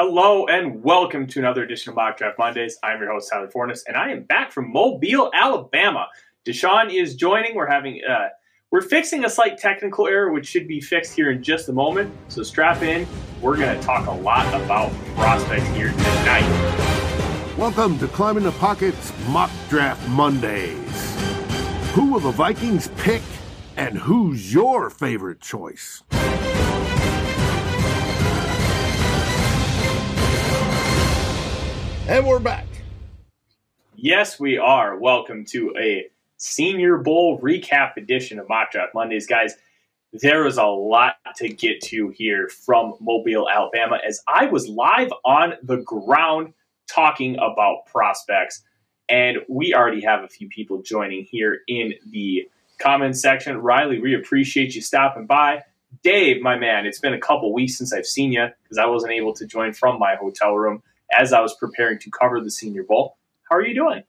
Hello and welcome to another edition of Mock Draft Mondays. I'm your host Tyler Forness, and I am back from Mobile, Alabama. Deshaun is joining. We're having uh, we're fixing a slight technical error, which should be fixed here in just a moment. So strap in. We're going to talk a lot about prospects here tonight. Welcome to Climbing the Pockets Mock Draft Mondays. Who will the Vikings pick, and who's your favorite choice? And we're back. Yes, we are. Welcome to a Senior Bowl recap edition of Mock Draft Mondays, guys. There is a lot to get to here from Mobile, Alabama, as I was live on the ground talking about prospects. And we already have a few people joining here in the comments section. Riley, we appreciate you stopping by. Dave, my man, it's been a couple weeks since I've seen you because I wasn't able to join from my hotel room as I was preparing to cover the Senior Bowl. How are you doing?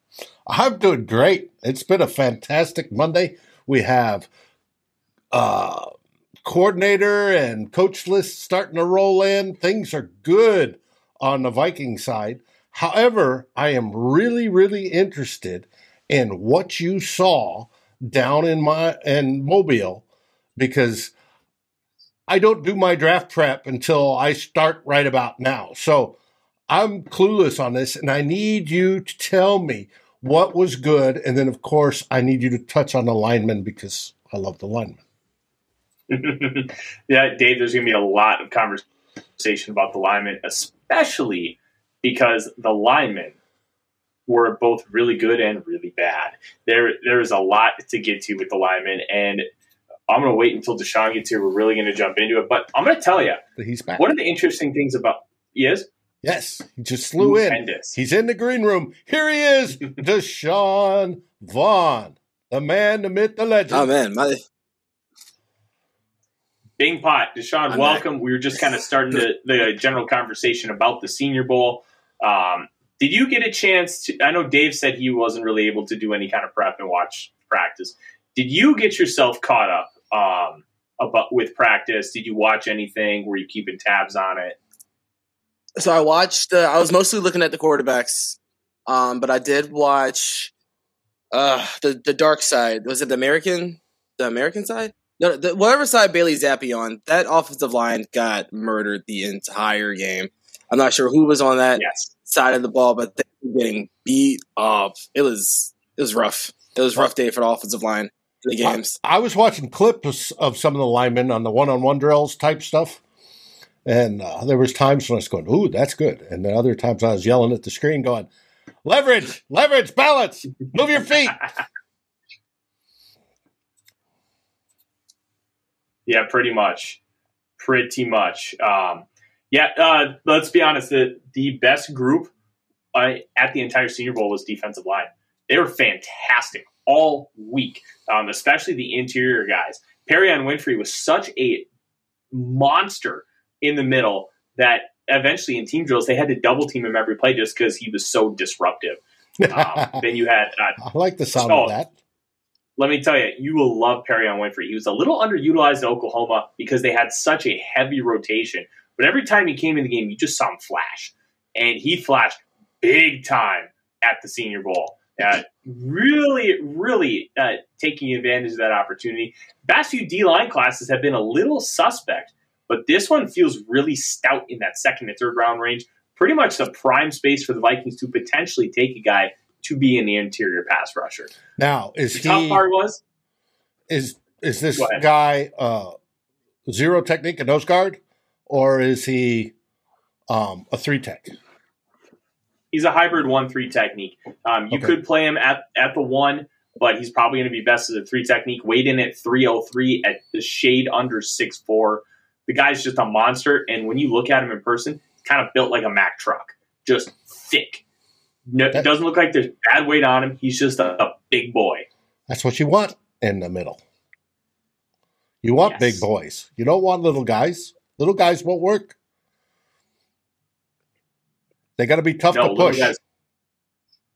I'm doing great. It's been a fantastic Monday. We have uh, coordinator and coach list starting to roll in. Things are good on the Viking side. However, I am really, really interested in what you saw down in my in Mobile because I don't do my draft prep until I start right about now. So I'm clueless on this, and I need you to tell me what was good, and then of course I need you to touch on the lineman because I love the lineman. yeah, Dave, there's going to be a lot of conversation about the linemen, especially because the linemen were both really good and really bad. There, there is a lot to get to with the linemen, and I'm going to wait until Deshaun gets here. We're really going to jump into it, but I'm going to tell you, he's back. One of the interesting things about yes. Yes, he just flew in. He's in the green room. Here he is, Deshaun Vaughn, the man, the myth, the legend. Oh man, my Bing Pot, Deshaun, I'm welcome. Back. We were just kind of starting the, the general conversation about the Senior Bowl. Um, did you get a chance to? I know Dave said he wasn't really able to do any kind of prep and watch practice. Did you get yourself caught up um, about with practice? Did you watch anything? Were you keeping tabs on it? So I watched. Uh, I was mostly looking at the quarterbacks, um, but I did watch uh, the the dark side. Was it the American? The American side? No, the, whatever side Bailey Zappe on. That offensive line got murdered the entire game. I'm not sure who was on that yes. side of the ball, but they were getting beat up. It was it was rough. It was rough day for the offensive line. The games. I, I was watching clips of some of the linemen on the one-on-one drills type stuff and uh, there was times when I was going, "Ooh, that's good," and then other times I was yelling at the screen, going, "Leverage, leverage, balance, move your feet." yeah, pretty much, pretty much. Um, yeah, uh, let's be honest. The the best group uh, at the entire Senior Bowl was defensive line. They were fantastic all week, um, especially the interior guys. Perrion Winfrey was such a monster in the middle that eventually in team drills they had to double team him every play just because he was so disruptive. Um, then you had uh, I like the sound of that. Let me tell you, you will love Perrion Winfrey. He was a little underutilized in Oklahoma because they had such a heavy rotation. But every time he came in the game, you just saw him flash, and he flashed big time at the Senior Bowl. Uh, really, really uh, taking advantage of that opportunity. Past few D line classes have been a little suspect but this one feels really stout in that second and third round range. Pretty much the prime space for the Vikings to potentially take a guy to be an interior pass rusher. Now, is the he top part was is is this guy uh, zero technique and nose guard, or is he um, a three tech? He's a hybrid one three technique. Um, you okay. could play him at at the one, but he's probably going to be best as a three technique. Weighed in at three oh three at the shade under six four. The guy's just a monster, and when you look at him in person, kind of built like a Mack truck, just thick. No, that, doesn't look like there's bad weight on him. He's just a, a big boy. That's what you want in the middle. You want yes. big boys. You don't want little guys. Little guys won't work. They got to be tough no, to push. Guys,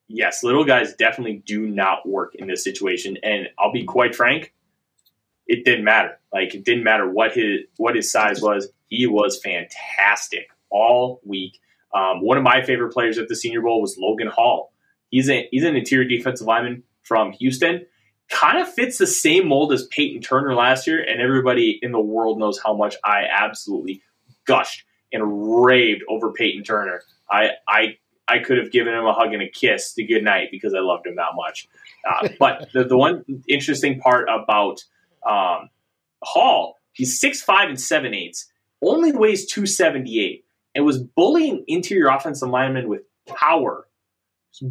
yes, little guys definitely do not work in this situation. And I'll be quite frank, it didn't matter. Like it didn't matter what his what his size was. He was fantastic all week. Um, one of my favorite players at the Senior Bowl was Logan Hall. He's a he's an interior defensive lineman from Houston. Kind of fits the same mold as Peyton Turner last year, and everybody in the world knows how much I absolutely gushed and raved over Peyton Turner. I I I could have given him a hug and a kiss to good night because I loved him that much. Uh, but the, the one interesting part about um, Hall, he's six five and seven eighths, only weighs two seventy eight, and was bullying interior offensive linemen with power,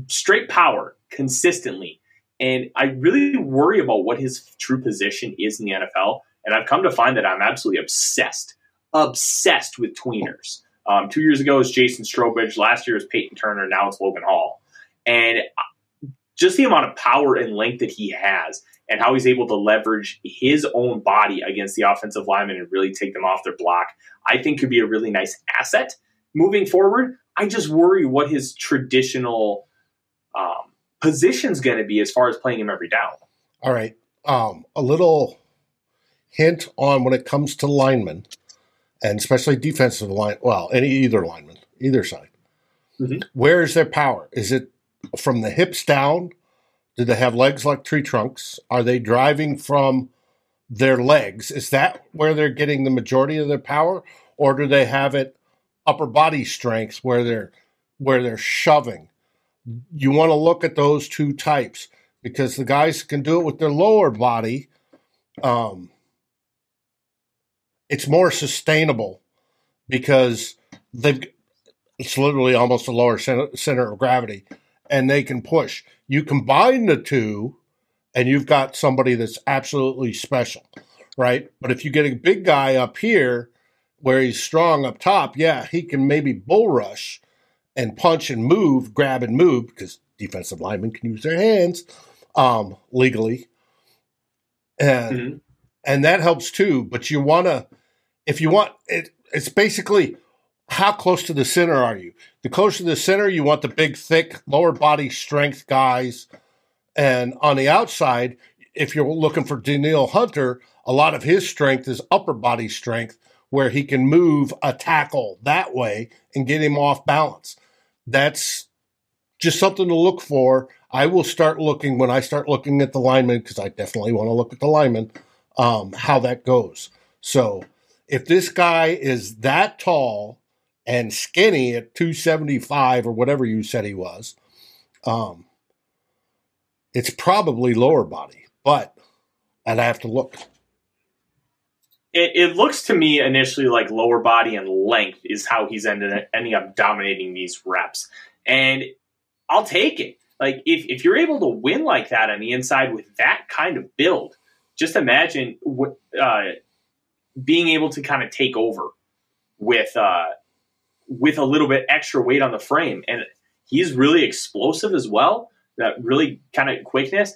straight power, consistently. And I really worry about what his true position is in the NFL. And I've come to find that I'm absolutely obsessed, obsessed with tweeners. Um, two years ago was Jason Strowbridge. Last year was Peyton Turner. Now it's Logan Hall. And just the amount of power and length that he has and how he's able to leverage his own body against the offensive lineman and really take them off their block, I think could be a really nice asset moving forward. I just worry what his traditional um, position's going to be as far as playing him every down. All right. Um, a little hint on when it comes to linemen, and especially defensive line. Well, any either lineman, either side. Mm-hmm. Where is their power? Is it from the hips down? Do they have legs like tree trunks? Are they driving from their legs? Is that where they're getting the majority of their power, or do they have it upper body strength where they're where they're shoving? You want to look at those two types because the guys can do it with their lower body. Um, it's more sustainable because they've it's literally almost a lower center, center of gravity and they can push. You combine the two, and you've got somebody that's absolutely special, right? But if you get a big guy up here where he's strong up top, yeah, he can maybe bull rush and punch and move, grab and move, because defensive linemen can use their hands um, legally. And mm-hmm. and that helps too. But you wanna if you want it, it's basically how close to the center are you? The closer to the center, you want the big, thick, lower body strength guys. And on the outside, if you're looking for Danielle Hunter, a lot of his strength is upper body strength, where he can move a tackle that way and get him off balance. That's just something to look for. I will start looking when I start looking at the lineman because I definitely want to look at the lineman, um, how that goes. So if this guy is that tall and skinny at 275 or whatever you said he was, um, it's probably lower body, but and I'd have to look. It, it, looks to me initially like lower body and length is how he's ended, ending up dominating these reps. And I'll take it. Like, if, if you're able to win like that on the inside with that kind of build, just imagine what, uh, being able to kind of take over with uh, with a little bit extra weight on the frame. And he's really explosive as well, that really kind of quickness.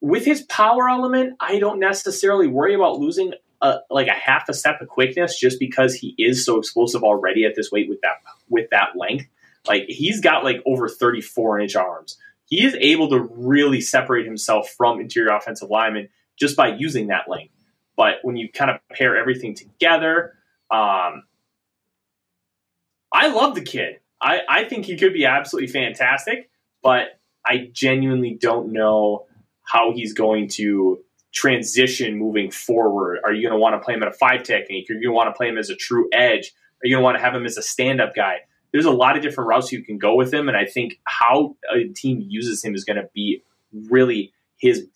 With his power element, I don't necessarily worry about losing a, like a half a step of quickness just because he is so explosive already at this weight with that with that length. Like he's got like over 34 inch arms. He is able to really separate himself from interior offensive linemen just by using that length. But when you kind of pair everything together, um, I love the kid. I, I think he could be absolutely fantastic, but I genuinely don't know how he's going to transition moving forward. Are you going to want to play him at a five technique? Are you going to want to play him as a true edge? Are you going to want to have him as a stand up guy? There's a lot of different routes you can go with him, and I think how a team uses him is going to be really his.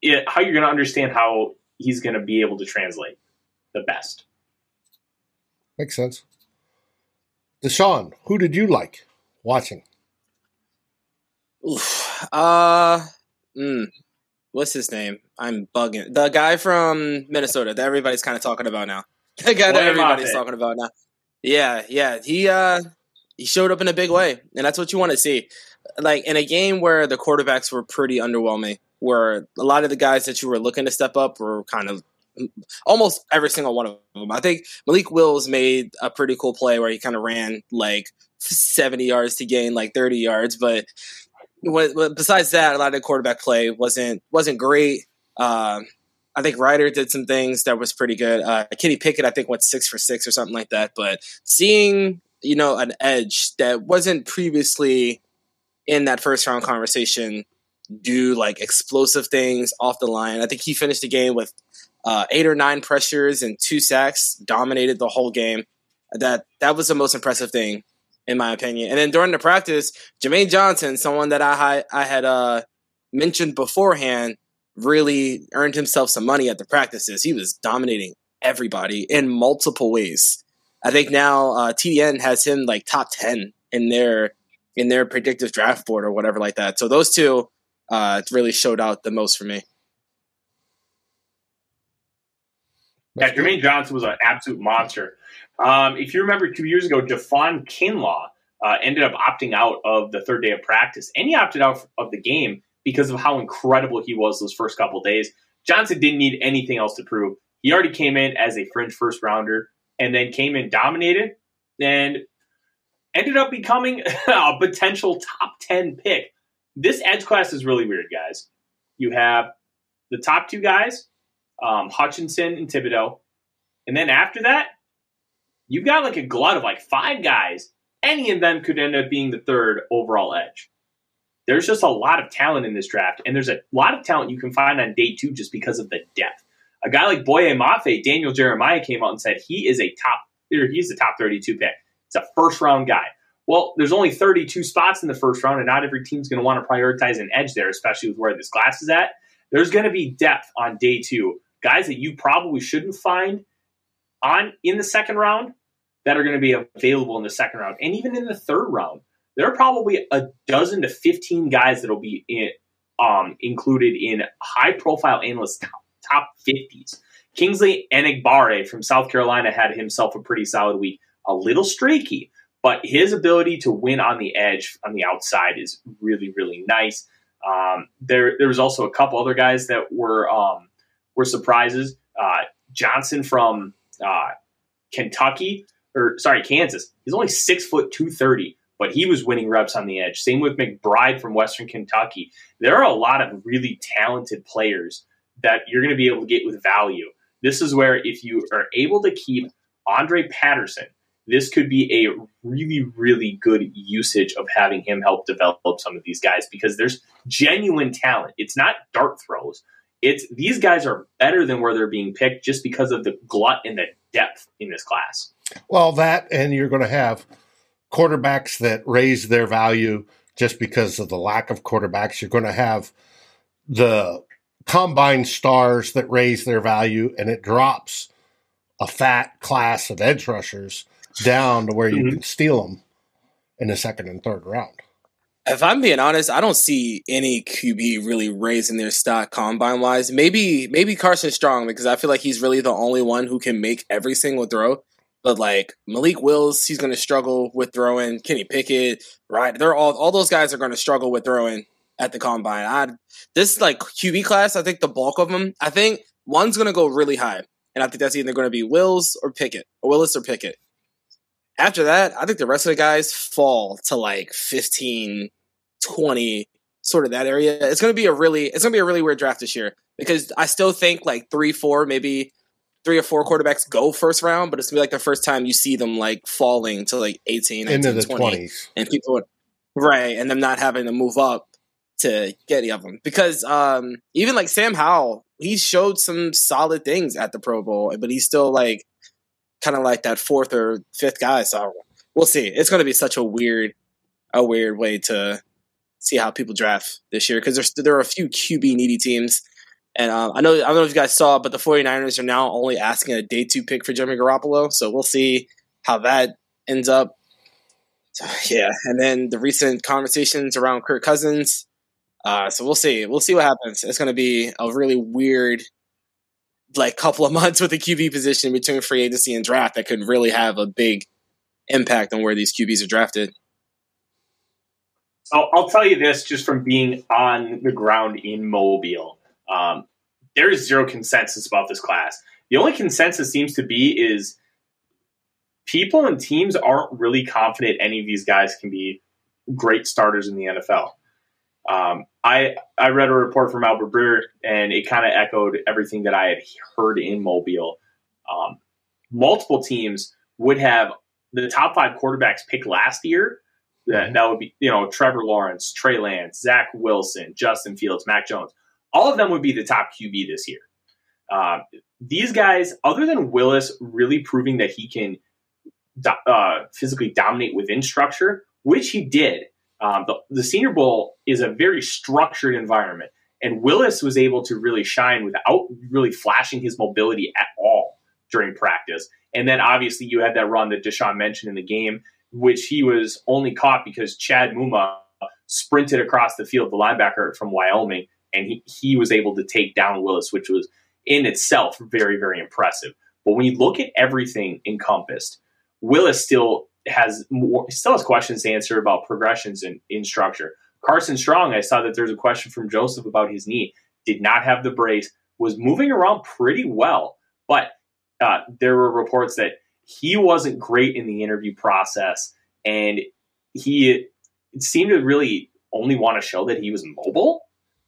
It, how you're going to understand how he's going to be able to translate the best. Makes sense. Deshaun, who did you like watching? Oof. Uh, mm, what's his name? I'm bugging. The guy from Minnesota that everybody's kind of talking about now. The guy that everybody's talking about now. Yeah, yeah. He uh he showed up in a big way, and that's what you want to see. Like in a game where the quarterbacks were pretty underwhelming, where a lot of the guys that you were looking to step up were kind of almost every single one of them. I think Malik Willis made a pretty cool play where he kind of ran like 70 yards to gain like 30 yards, but besides that, a lot of the quarterback play wasn't wasn't great. Uh, I think Ridder did some things that was pretty good. Uh, Kenny Pickett, I think, went six for six or something like that. But seeing, you know, an edge that wasn't previously in that first round conversation do like explosive things off the line. I think he finished the game with uh, eight or nine pressures and two sacks, dominated the whole game. That that was the most impressive thing, in my opinion. And then during the practice, Jermaine Johnson, someone that I I had uh, mentioned beforehand, really earned himself some money at the practices. He was dominating everybody in multiple ways. I think now uh, TDN has him like top ten in their in their predictive draft board or whatever like that. So those two uh, really showed out the most for me. Yeah, Jermaine Johnson was an absolute monster. Um, if you remember two years ago, Javon Kinlaw uh, ended up opting out of the third day of practice, and he opted out of the game because of how incredible he was those first couple days. Johnson didn't need anything else to prove. He already came in as a fringe first rounder and then came in dominated and ended up becoming a potential top 10 pick. This edge class is really weird, guys. You have the top two guys, um, Hutchinson and Thibodeaux. And then after that, you've got like a glut of like five guys. Any of them could end up being the third overall edge there's just a lot of talent in this draft, and there's a lot of talent you can find on day two just because of the depth. A guy like Boye Mafe, Daniel Jeremiah came out and said he is a top, he's a top 32 pick. It's a first round guy. Well, there's only 32 spots in the first round, and not every team's going to want to prioritize an edge there, especially with where this class is at. There's going to be depth on day two, guys that you probably shouldn't find on in the second round that are going to be available in the second round, and even in the third round there are probably a dozen to 15 guys that'll be in, um, included in high profile analyst top, top 50s. Kingsley Enagbare from South Carolina had himself a pretty solid week. A little streaky, but his ability to win on the edge on the outside is really, really nice. Um, there, there was also a couple other guys that were um, were surprises. Uh, Johnson from uh, Kentucky, or sorry, Kansas. He's only six foot two thirty but he was winning reps on the edge. Same with McBride from Western Kentucky. There are a lot of really talented players that you're going to be able to get with value. This is where if you are able to keep Andre Patterson, this could be a really, really good usage of having him help develop some of these guys because there's genuine talent. It's not dart throws. It's these guys are better than where they're being picked just because of the glut and the depth in this class. Well, that and you're going to have quarterbacks that raise their value just because of the lack of quarterbacks. You're going to have the combine stars that raise their value, and it drops a fat class of edge rushers down to where you mm-hmm. can steal them in the second and third round. If I'm being honest, I don't see any QB really raising their stock combine wise. Maybe maybe Carson Strong because I feel like he's really the only one who can make every single throw. But like Malik Wills, he's going to struggle with throwing. Kenny Pickett, right? They're all all those guys are going to struggle with throwing at the combine. I this like QB class. I think the bulk of them. I think one's going to go really high, and I think that's either going to be Wills or Pickett, or Willis or Pickett. After that, I think the rest of the guys fall to like 15, 20, sort of that area. It's going to be a really it's going to be a really weird draft this year because I still think like three, four, maybe three or four quarterbacks go first round, but it's gonna be like the first time you see them like falling to like 18, 19, into the 20, 20s. and people right, and them not having to move up to get any of them because um, even like Sam Howell, he showed some solid things at the Pro Bowl, but he's still like kind of like that fourth or fifth guy. So we'll see. It's going to be such a weird, a weird way to see how people draft this year because there's there are a few QB needy teams and uh, I know I don't know if you guys saw, but the 49ers are now only asking a day two pick for Jimmy Garoppolo. So we'll see how that ends up. So, yeah, and then the recent conversations around Kirk Cousins. Uh, so we'll see. We'll see what happens. It's going to be a really weird, like, couple of months with the QB position between free agency and draft that could really have a big impact on where these QBs are drafted. I'll, I'll tell you this just from being on the ground in Mobile um, there is zero consensus about this class. The only consensus seems to be is people and teams aren't really confident any of these guys can be great starters in the NFL. Um, I I read a report from Albert Breer, and it kind of echoed everything that I had heard in Mobile. Um, multiple teams would have the top five quarterbacks picked last year. That, mm-hmm. that would be, you know, Trevor Lawrence, Trey Lance, Zach Wilson, Justin Fields, Mac Jones. All of them would be the top QB this year. Uh, these guys, other than Willis really proving that he can do- uh, physically dominate within structure, which he did, um, the, the Senior Bowl is a very structured environment. And Willis was able to really shine without really flashing his mobility at all during practice. And then obviously you had that run that Deshaun mentioned in the game, which he was only caught because Chad Muma sprinted across the field, the linebacker from Wyoming, and he, he was able to take down Willis, which was in itself very, very impressive. But when you look at everything encompassed, Willis still has more, still has questions to answer about progressions in, in structure. Carson Strong, I saw that there's a question from Joseph about his knee. Did not have the brace, was moving around pretty well, but uh, there were reports that he wasn't great in the interview process, and he seemed to really only want to show that he was mobile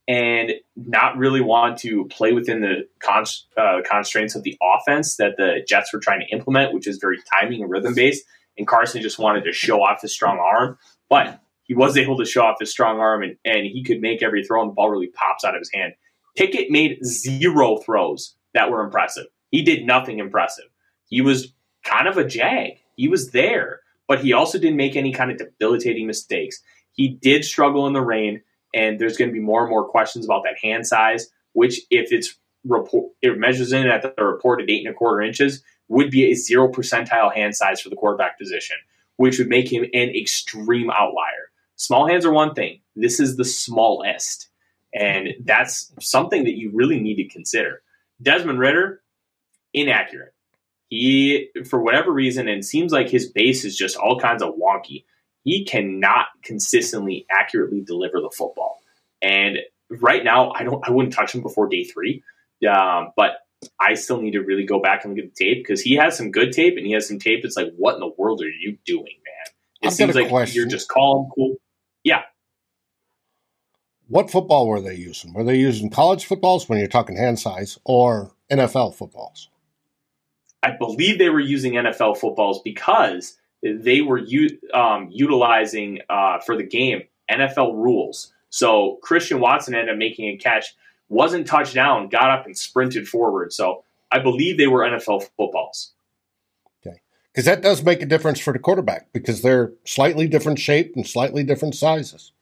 and not really want to play within the con- uh, constraints of the offense that the Jets were trying to implement, which is very timing and rhythm based. And Carson just wanted to show off his strong arm, but he was able to show off his strong arm and, and he could make every throw and the ball really pops out of his hand. Pickett made zero throws that were impressive. He did nothing impressive. He was kind of a jag. He was there, but he also didn't make any kind of debilitating mistakes. He did struggle in the rain, and there's going to be more and more questions about that hand size, which if it's report it measures in at the reported eight and a quarter inches, would be a zero percentile hand size for the quarterback position, which would make him an extreme outlier. Small hands are one thing. This is the smallest. And that's something that you really need to consider. Desmond Ridder, inaccurate. He, for whatever reason, and seems like his base is just all kinds of wonky. He cannot consistently accurately deliver the football. And right now, I don't, I wouldn't touch him before day three. Um, but I still need to really go back and look at the tape because he has some good tape and he has some tape that's like, what in the world are you doing, man? It I've seems like question. you're just calm, cool. Yeah. What football were they using? Were they using college footballs when you're talking hand size or NFL footballs? I believe they were using NFL footballs because they were u- um, utilizing uh, for the game NFL rules. So Christian Watson ended up making a catch, wasn't touched down, got up and sprinted forward. So I believe they were NFL footballs. Okay, because that does make a difference for the quarterback because they're slightly different shape and slightly different sizes.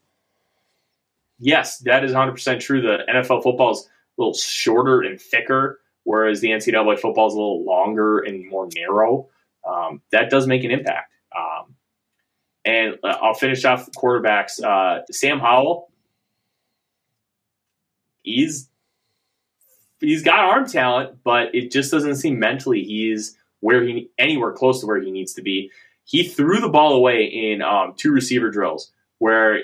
Yes, that is 100% true. The NFL football is a little shorter and thicker whereas the NCAA football is a little longer and more narrow. Um, that does make an impact. Um, and uh, I'll finish off quarterbacks. Uh, Sam Howell, he's he's got arm talent, but it just doesn't seem mentally he's where he anywhere close to where he needs to be. He threw the ball away in um, two receiver drills where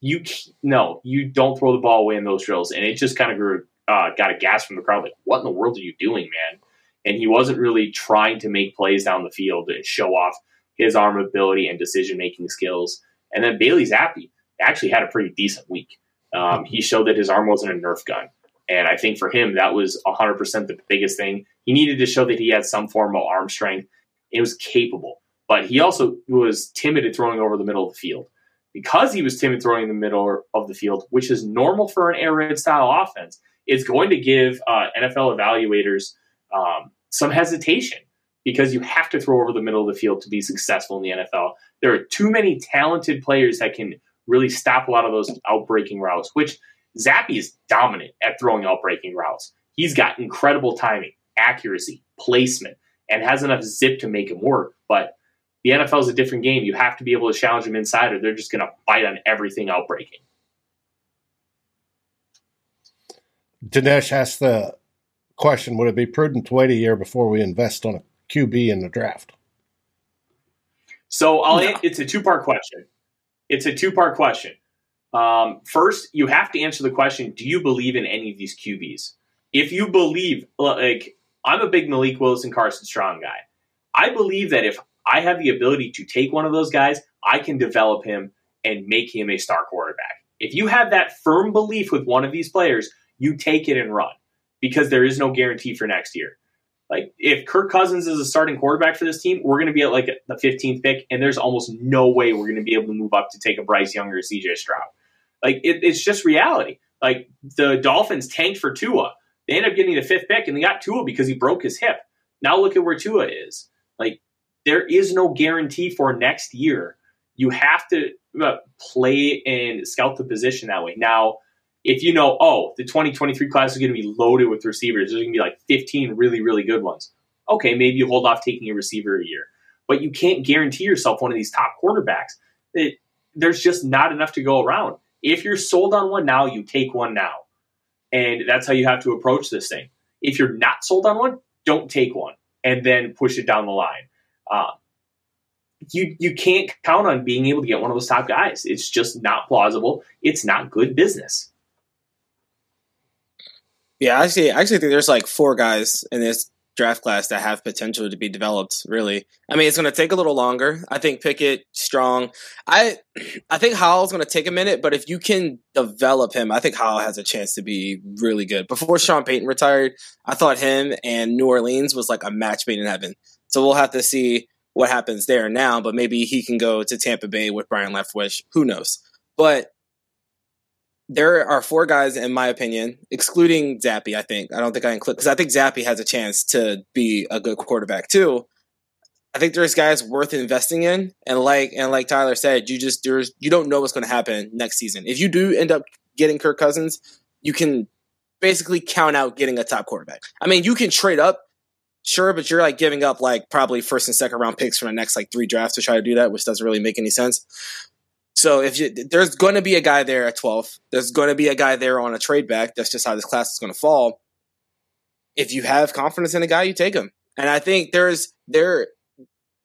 you no, you don't throw the ball away in those drills, and it just kind of grew uh, got a gas from the crowd, like, what in the world are you doing, man? And he wasn't really trying to make plays down the field and show off his arm ability and decision making skills. And then Bailey Zappe actually had a pretty decent week. Um, he showed that his arm wasn't a Nerf gun. And I think for him, that was 100% the biggest thing. He needed to show that he had some form of arm strength. It was capable. But he also was timid at throwing over the middle of the field. Because he was timid throwing in the middle of the field, which is normal for an air raid style offense, it's going to give uh, NFL evaluators um, some hesitation because you have to throw over the middle of the field to be successful in the NFL. There are too many talented players that can really stop a lot of those outbreaking routes, which Zappe is dominant at throwing outbreaking routes. He's got incredible timing, accuracy, placement, and has enough zip to make him work. But the NFL is a different game. You have to be able to challenge them inside, or they're just going to bite on everything outbreaking. Dinesh asked the question Would it be prudent to wait a year before we invest on a QB in the draft? So I'll, no. it's a two part question. It's a two part question. Um, first, you have to answer the question Do you believe in any of these QBs? If you believe, like, I'm a big Malik Willis and Carson Strong guy. I believe that if I have the ability to take one of those guys, I can develop him and make him a star quarterback. If you have that firm belief with one of these players, you take it and run because there is no guarantee for next year. Like if Kirk Cousins is a starting quarterback for this team, we're going to be at like the 15th pick, and there's almost no way we're going to be able to move up to take a Bryce Young or CJ Stroud. Like it, it's just reality. Like the Dolphins tanked for Tua. They ended up getting the fifth pick, and they got Tua because he broke his hip. Now look at where Tua is. Like there is no guarantee for next year. You have to uh, play and scout the position that way. Now, if you know, oh, the 2023 class is going to be loaded with receivers, there's going to be like 15 really, really good ones. Okay, maybe you hold off taking a receiver a year, but you can't guarantee yourself one of these top quarterbacks. It, there's just not enough to go around. If you're sold on one now, you take one now. And that's how you have to approach this thing. If you're not sold on one, don't take one and then push it down the line. Uh, you you can't count on being able to get one of those top guys. It's just not plausible. It's not good business. Yeah, actually, I actually think there's like four guys in this draft class that have potential to be developed. Really, I mean, it's going to take a little longer. I think Pickett, Strong. I I think Howell's going to take a minute, but if you can develop him, I think Howell has a chance to be really good. Before Sean Payton retired, I thought him and New Orleans was like a match made in heaven. So we'll have to see what happens there now. But maybe he can go to Tampa Bay with Byron Leftwich. Who knows? But there are four guys, in my opinion, excluding Zappe. I think I don't think I include because I think Zappe has a chance to be a good quarterback too. I think there's guys worth investing in, and like and like Tyler said, you just there's you don't know what's going to happen next season. If you do end up getting Kirk Cousins, you can basically count out getting a top quarterback. I mean, you can trade up, sure, but you're like giving up like probably first and second round picks from the next like three drafts to try to do that, which doesn't really make any sense. So if you, there's going to be a guy there at 12, there's going to be a guy there on a trade back. That's just how this class is going to fall. If you have confidence in a guy, you take him. And I think there's there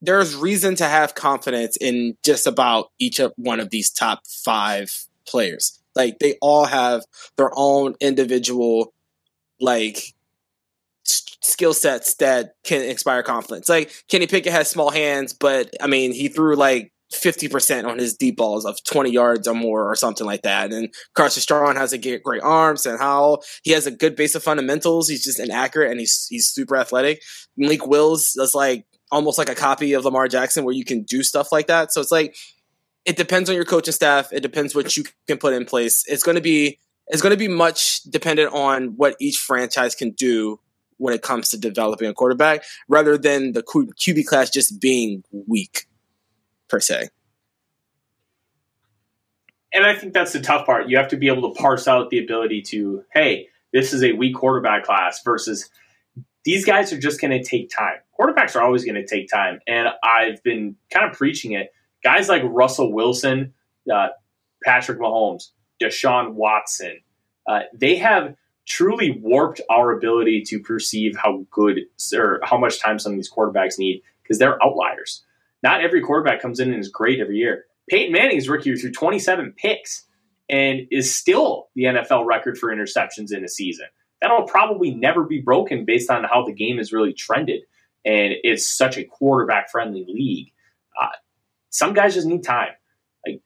there's reason to have confidence in just about each of one of these top five players. Like they all have their own individual like skill sets that can inspire confidence. Like Kenny Pickett has small hands, but I mean he threw like 50% on his deep balls of 20 yards or more or something like that. And Carson Strong has a great arms and how he has a good base of fundamentals. He's just inaccurate and he's, he's super athletic. Malik Wills is like almost like a copy of Lamar Jackson where you can do stuff like that. So it's like, it depends on your coaching staff. It depends what you can put in place. It's going to be, it's going to be much dependent on what each franchise can do when it comes to developing a quarterback rather than the QB class just being weak per se. And I think that's the tough part. You have to be able to parse out the ability to, hey, this is a weak quarterback class versus these guys are just going to take time. Quarterbacks are always going to take time. And I've been kind of preaching it. Guys like Russell Wilson, uh, Patrick Mahomes, Deshaun Watson, uh, they have truly warped our ability to perceive how good or how much time some of these quarterbacks need because they're outliers. Not every quarterback comes in and is great every year. Peyton Manning's rookie year threw 27 picks and is still the NFL record for interceptions in a season. That'll probably never be broken based on how the game has really trended. And it's such a quarterback friendly league. Uh, some guys just need time. Like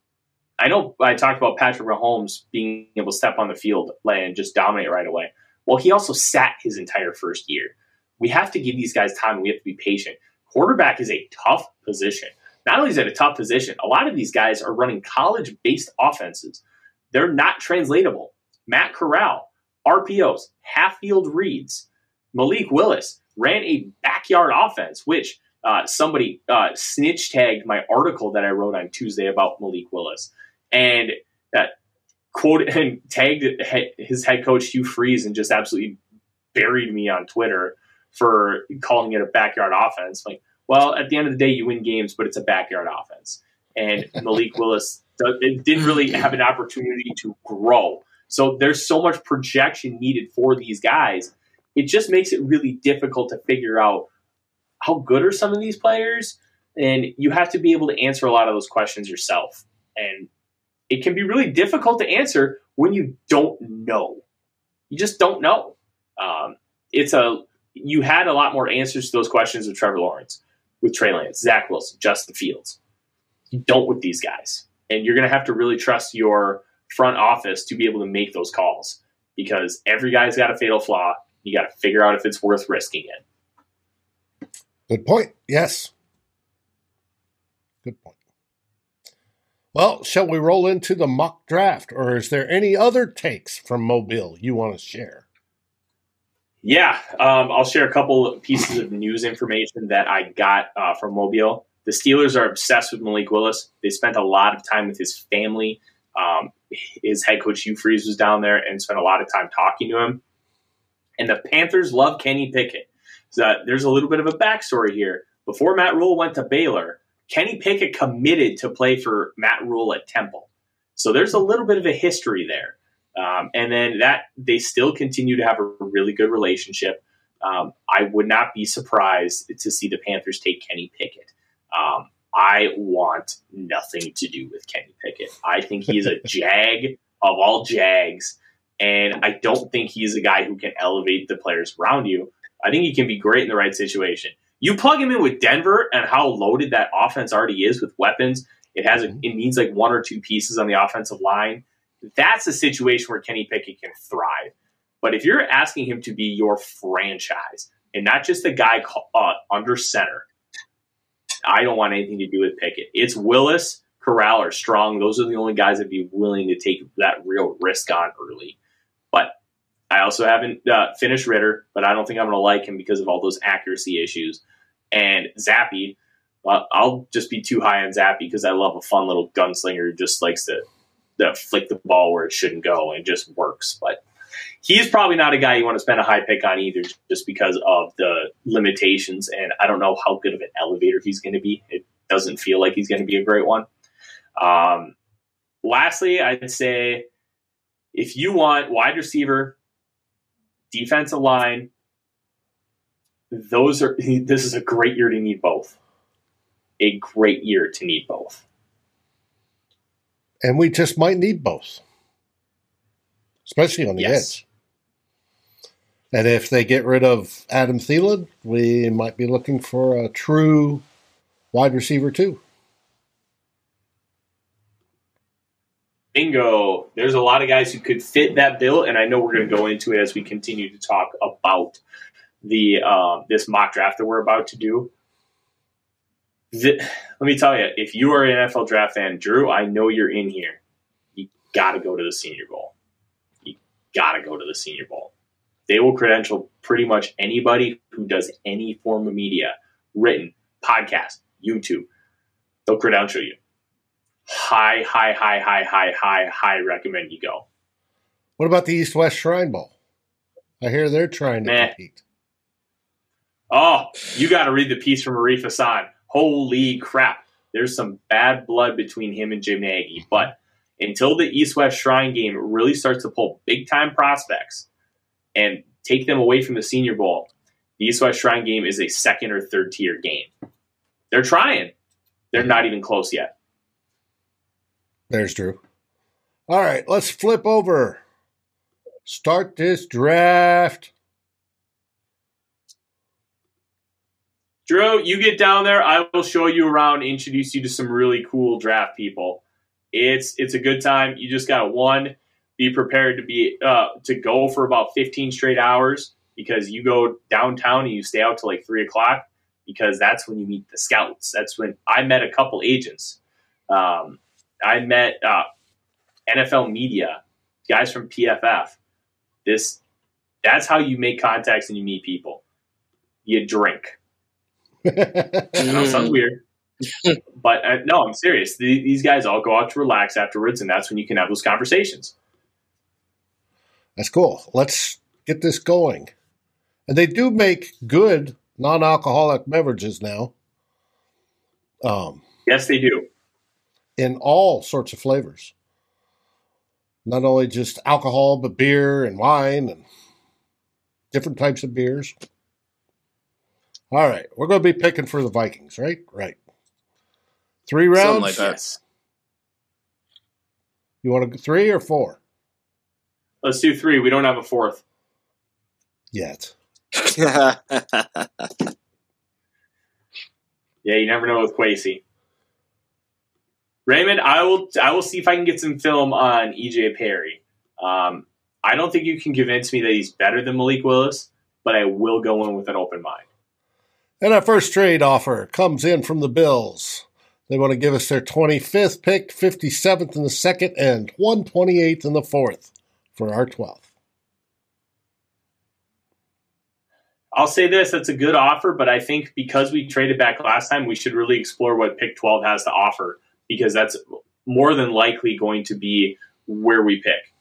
I know I talked about Patrick Mahomes being able to step on the field and just dominate right away. Well, he also sat his entire first year. We have to give these guys time. We have to be patient quarterback is a tough position. Not only is it a tough position, a lot of these guys are running college based offenses. They're not translatable. Matt Corral, RPOs, half field reads. Malik Willis ran a backyard offense, which uh, somebody uh, snitch tagged my article that I wrote on Tuesday about Malik Willis. And that quote and tagged his head coach Hugh Freeze and just absolutely buried me on Twitter for calling it a backyard offense. Like, well, at the end of the day, you win games, but it's a backyard offense. And Malik Willis didn't really have an opportunity to grow. So there's so much projection needed for these guys. It just makes it really difficult to figure out how good are some of these players. And you have to be able to answer a lot of those questions yourself. And it can be really difficult to answer when you don't know. You just don't know. Um, it's a you had a lot more answers to those questions with Trevor Lawrence, with Trey Lance, Zach Wilson, Justin Fields. You don't with these guys. And you're going to have to really trust your front office to be able to make those calls because every guy's got a fatal flaw. You got to figure out if it's worth risking it. Good point. Yes. Good point. Well, shall we roll into the mock draft, or is there any other takes from Mobile you want to share? Yeah, um, I'll share a couple pieces of news information that I got uh, from Mobile. The Steelers are obsessed with Malik Willis. They spent a lot of time with his family. Um, his head coach Hugh Freeze was down there and spent a lot of time talking to him. And the Panthers love Kenny Pickett. So uh, there's a little bit of a backstory here. Before Matt Rhule went to Baylor, Kenny Pickett committed to play for Matt Rhule at Temple. So there's a little bit of a history there. Um, and then that they still continue to have a really good relationship. Um, I would not be surprised to see the Panthers take Kenny Pickett. Um, I want nothing to do with Kenny Pickett. I think he's a jag of all jags, and I don't think he's a guy who can elevate the players around you. I think he can be great in the right situation. You plug him in with Denver and how loaded that offense already is with weapons. It has a, it needs like one or two pieces on the offensive line. That's a situation where Kenny Pickett can thrive. But if you're asking him to be your franchise and not just a guy uh, under center, I don't want anything to do with Pickett. It's Willis, Corral, or Strong. Those are the only guys that'd be willing to take that real risk on early. But I also haven't uh, finished Ridder, but I don't think I'm going to like him because of all those accuracy issues. And Zappe, well, I'll just be too high on Zappe because I love a fun little gunslinger who just likes to, to flick the ball where it shouldn't go and just works. But he's probably not a guy you want to spend a high pick on either, just because of the limitations. And I don't know how good of an elevator he's going to be. It doesn't feel like he's going to be a great one. Um, lastly, I'd say if you want wide receiver, defensive line, those are this is a great year to need both. A great year to need both. And we just might need both. Especially on the yes. edge. And if they get rid of Adam Thielen, we might be looking for a true wide receiver too. Bingo. There's a lot of guys who could fit that bill, and I know we're going to go into it as we continue to talk about the uh, this mock draft that we're about to do. The, let me tell you, if you are an NFL draft fan, Drew, I know you're in here. You got to go to the Senior Bowl. You got to go to the Senior Bowl. They will credential pretty much anybody who does any form of media, written, podcast, YouTube. They'll credential you. High, high, high, high, high, high, high recommend you go. What about the East West Shrine Bowl? I hear they're trying to Man. compete. Oh, you got to read the piece from Arif Hassan. Holy crap. There's some bad blood between him and Jim Nagy. But until the East West Shrine game really starts to pull big time prospects and take them away from the Senior Bowl, the East West Shrine game is a second or third tier game. They're trying. They're not even close yet. There's Drew. All right, let's flip over. Start this draft. Drew, you get down there. I will show you around, introduce you to some really cool draft people. It's it's a good time. You just got one. Be prepared to be uh, to go for about 15 straight hours because you go downtown and you stay out till like three o'clock because that's when you meet the scouts. That's when I met a couple agents. Um, I met uh, NFL media guys from PFF. This that's how you make contacts and you meet people. You drink I know sounds weird, but uh, no, I'm serious. The, these guys all go out to relax afterwards, and that's when you can have those conversations. That's cool. Let's get this going. And they do make good non-alcoholic beverages now. Um, yes, they do. In all sorts of flavors. Not only just alcohol, but beer and wine and different types of beers. All right, we're going to be picking for the Vikings, right? Right. Three rounds. Something like that. You want to three or four? Let's do three. We don't have a fourth yet. yeah, you never know with Kwesi. Raymond, I will I will see if I can get some film on EJ Perry. Um, I don't think you can convince me that he's better than Malik Willis, but I will go in with an open mind. And our first trade offer comes in from the Bills. They want to give us their 25th pick, 57th in the second, and 128th in the fourth for our 12th. I'll say this: that's a good offer, but I think because we traded back last time, we should really explore what pick 12 has to offer because that's more than likely going to be where we pick.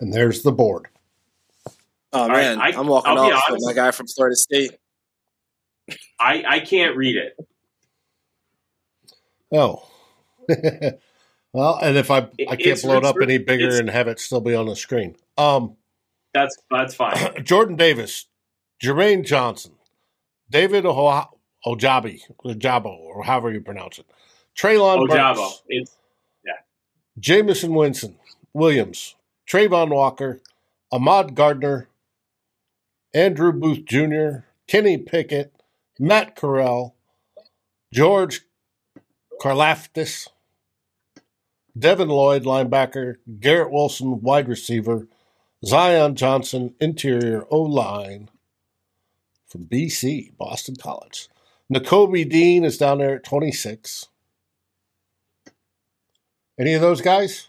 And there's the board. Oh man, I, am walking I'll off with my guy from Florida State. I I can't read it. Oh. well, and if I I can't it's, blow it up any bigger and have it still be on the screen. Um that's that's fine. Jordan Davis, Jermaine Johnson, David Ojabi, Ojabo, or however you pronounce it. Treylon Ojabo. Burks, it's yeah. Jameson Winston, Williams, Travon Walker, Ahmad Gardner, Andrew Booth Jr., Kenny Pickett, Matt Corral, George Karlaftis, Devin Lloyd, linebacker, Garrett Wilson, wide receiver, Zion Johnson, interior O line from BC, Boston College. Nakobe Dean is down there at 26. Any of those guys?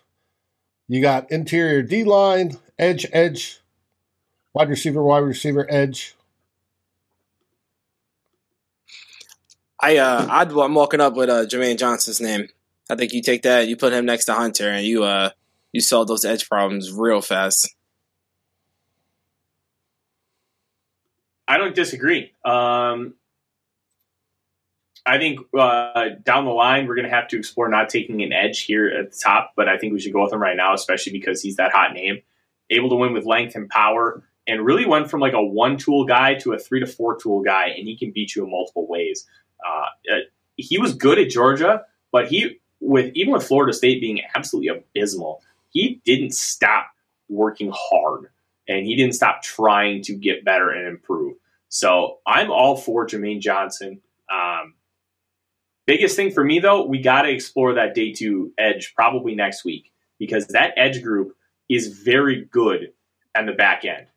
You got interior D line, edge, edge, wide receiver, wide receiver, edge. I uh, I'd, I'm walking up with uh, Jermaine Johnson's name. I think you take that, you put him next to Hunter, and you uh, you solve those edge problems real fast. I don't disagree. Um, I think uh, down the line we're going to have to explore not taking an edge here at the top, but I think we should go with him right now, especially because he's that hot name, able to win with length and power, and really went from like a one tool guy to a three to four tool guy, and he can beat you in multiple ways. Uh, uh, he was good at Georgia, but he with even with Florida State being absolutely abysmal, he didn't stop working hard and he didn't stop trying to get better and improve. So I'm all for Jermaine Johnson. Um, biggest thing for me though, we got to explore that day two edge probably next week because that edge group is very good on the back end.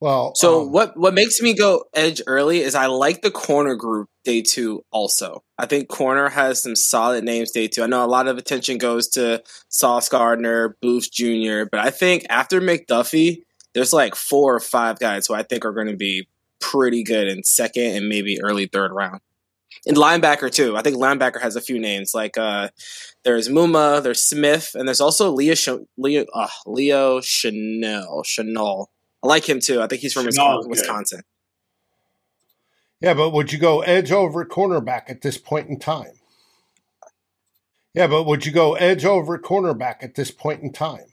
Well, so um, what what makes me go edge early is I like the corner group day two also. I think corner has some solid names day two. I know a lot of attention goes to Sauce Gardner, Booth Jr., but I think after McDuffie, there's like four or five guys who I think are going to be pretty good in second and maybe early third round. And linebacker too. I think linebacker has a few names like uh, there's Muma, there's Smith, and there's also Leo Sh- Leo uh, Leo Chenal Chenal I like him too. I think he's from Wisconsin. Yeah, but would you go edge over cornerback at this point in time? Yeah, but would you go edge over cornerback at this point in time?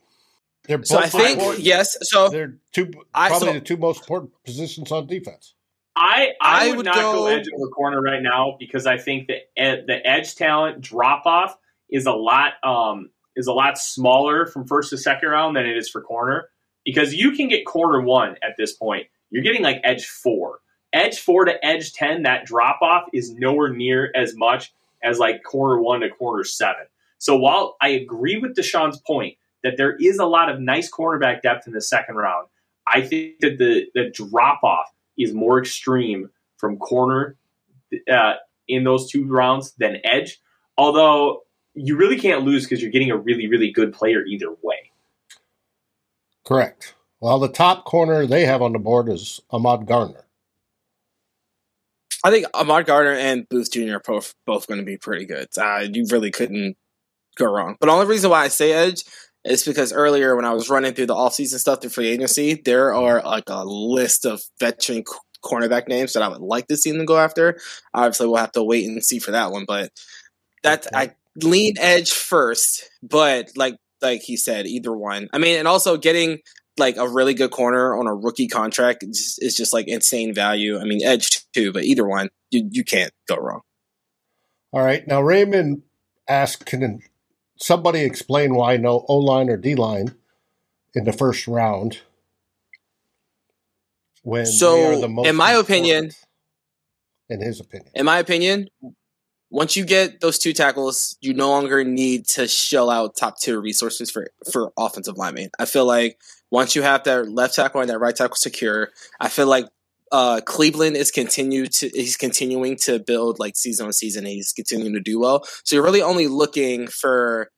They're both so I think important. yes. So they're two I, probably so, the two most important positions on defense. I I, I would, would, not go, go edge over corner right now because I think that the edge talent drop off is a lot um, is a lot smaller from first to second round than it is for corner because you can get corner one at this point. You're getting like edge four. Edge four to edge 10, that drop off is nowhere near as much as like corner one to corner seven. So while I agree with Deshaun's point that there is a lot of nice cornerback depth in the second round, I think that the, the drop off is more extreme from corner uh, in those two rounds than edge. Although you really can't lose because you're getting a really, really good player either way. Correct. Well, the top corner they have on the board is Ahmad Gardner. I think Ahmad Gardner and Booth Jr. are both, both going to be pretty good. Uh, you really couldn't go wrong. But the only reason why I say edge is because earlier when I was running through the offseason stuff through free agency, there are like a list of veteran cornerback names that I would like to see them go after. Obviously, we'll have to wait and see for that one. But that I lean edge first, but like like he said, either one. I mean, and also getting like a really good corner on a rookie contract is, is just like insane value. I mean, edge too, but either one, you you can't go wrong. All right, now Raymond asked, can somebody explain why no O line or D line in the first round? When so, in my opinion, in his opinion, in my opinion, once you get those two tackles, you no longer need to shell out top tier resources for for offensive linemen. I feel like once you have that left tackle and that right tackle secure, I feel like uh, Cleveland is continue to he's continuing to build like season on season. And he's continuing to do well. So you're really only looking for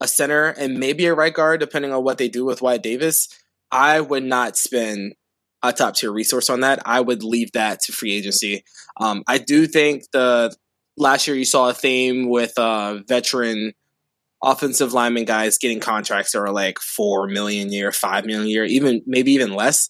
a center and maybe a right guard, depending on what they do with Wyatt Davis. I would not spend a top tier resource on that. I would leave that to free agency. Um, I do think the last year you saw a theme with uh, veteran offensive lineman guys getting contracts that are like four million a year, five million a year, even maybe even less.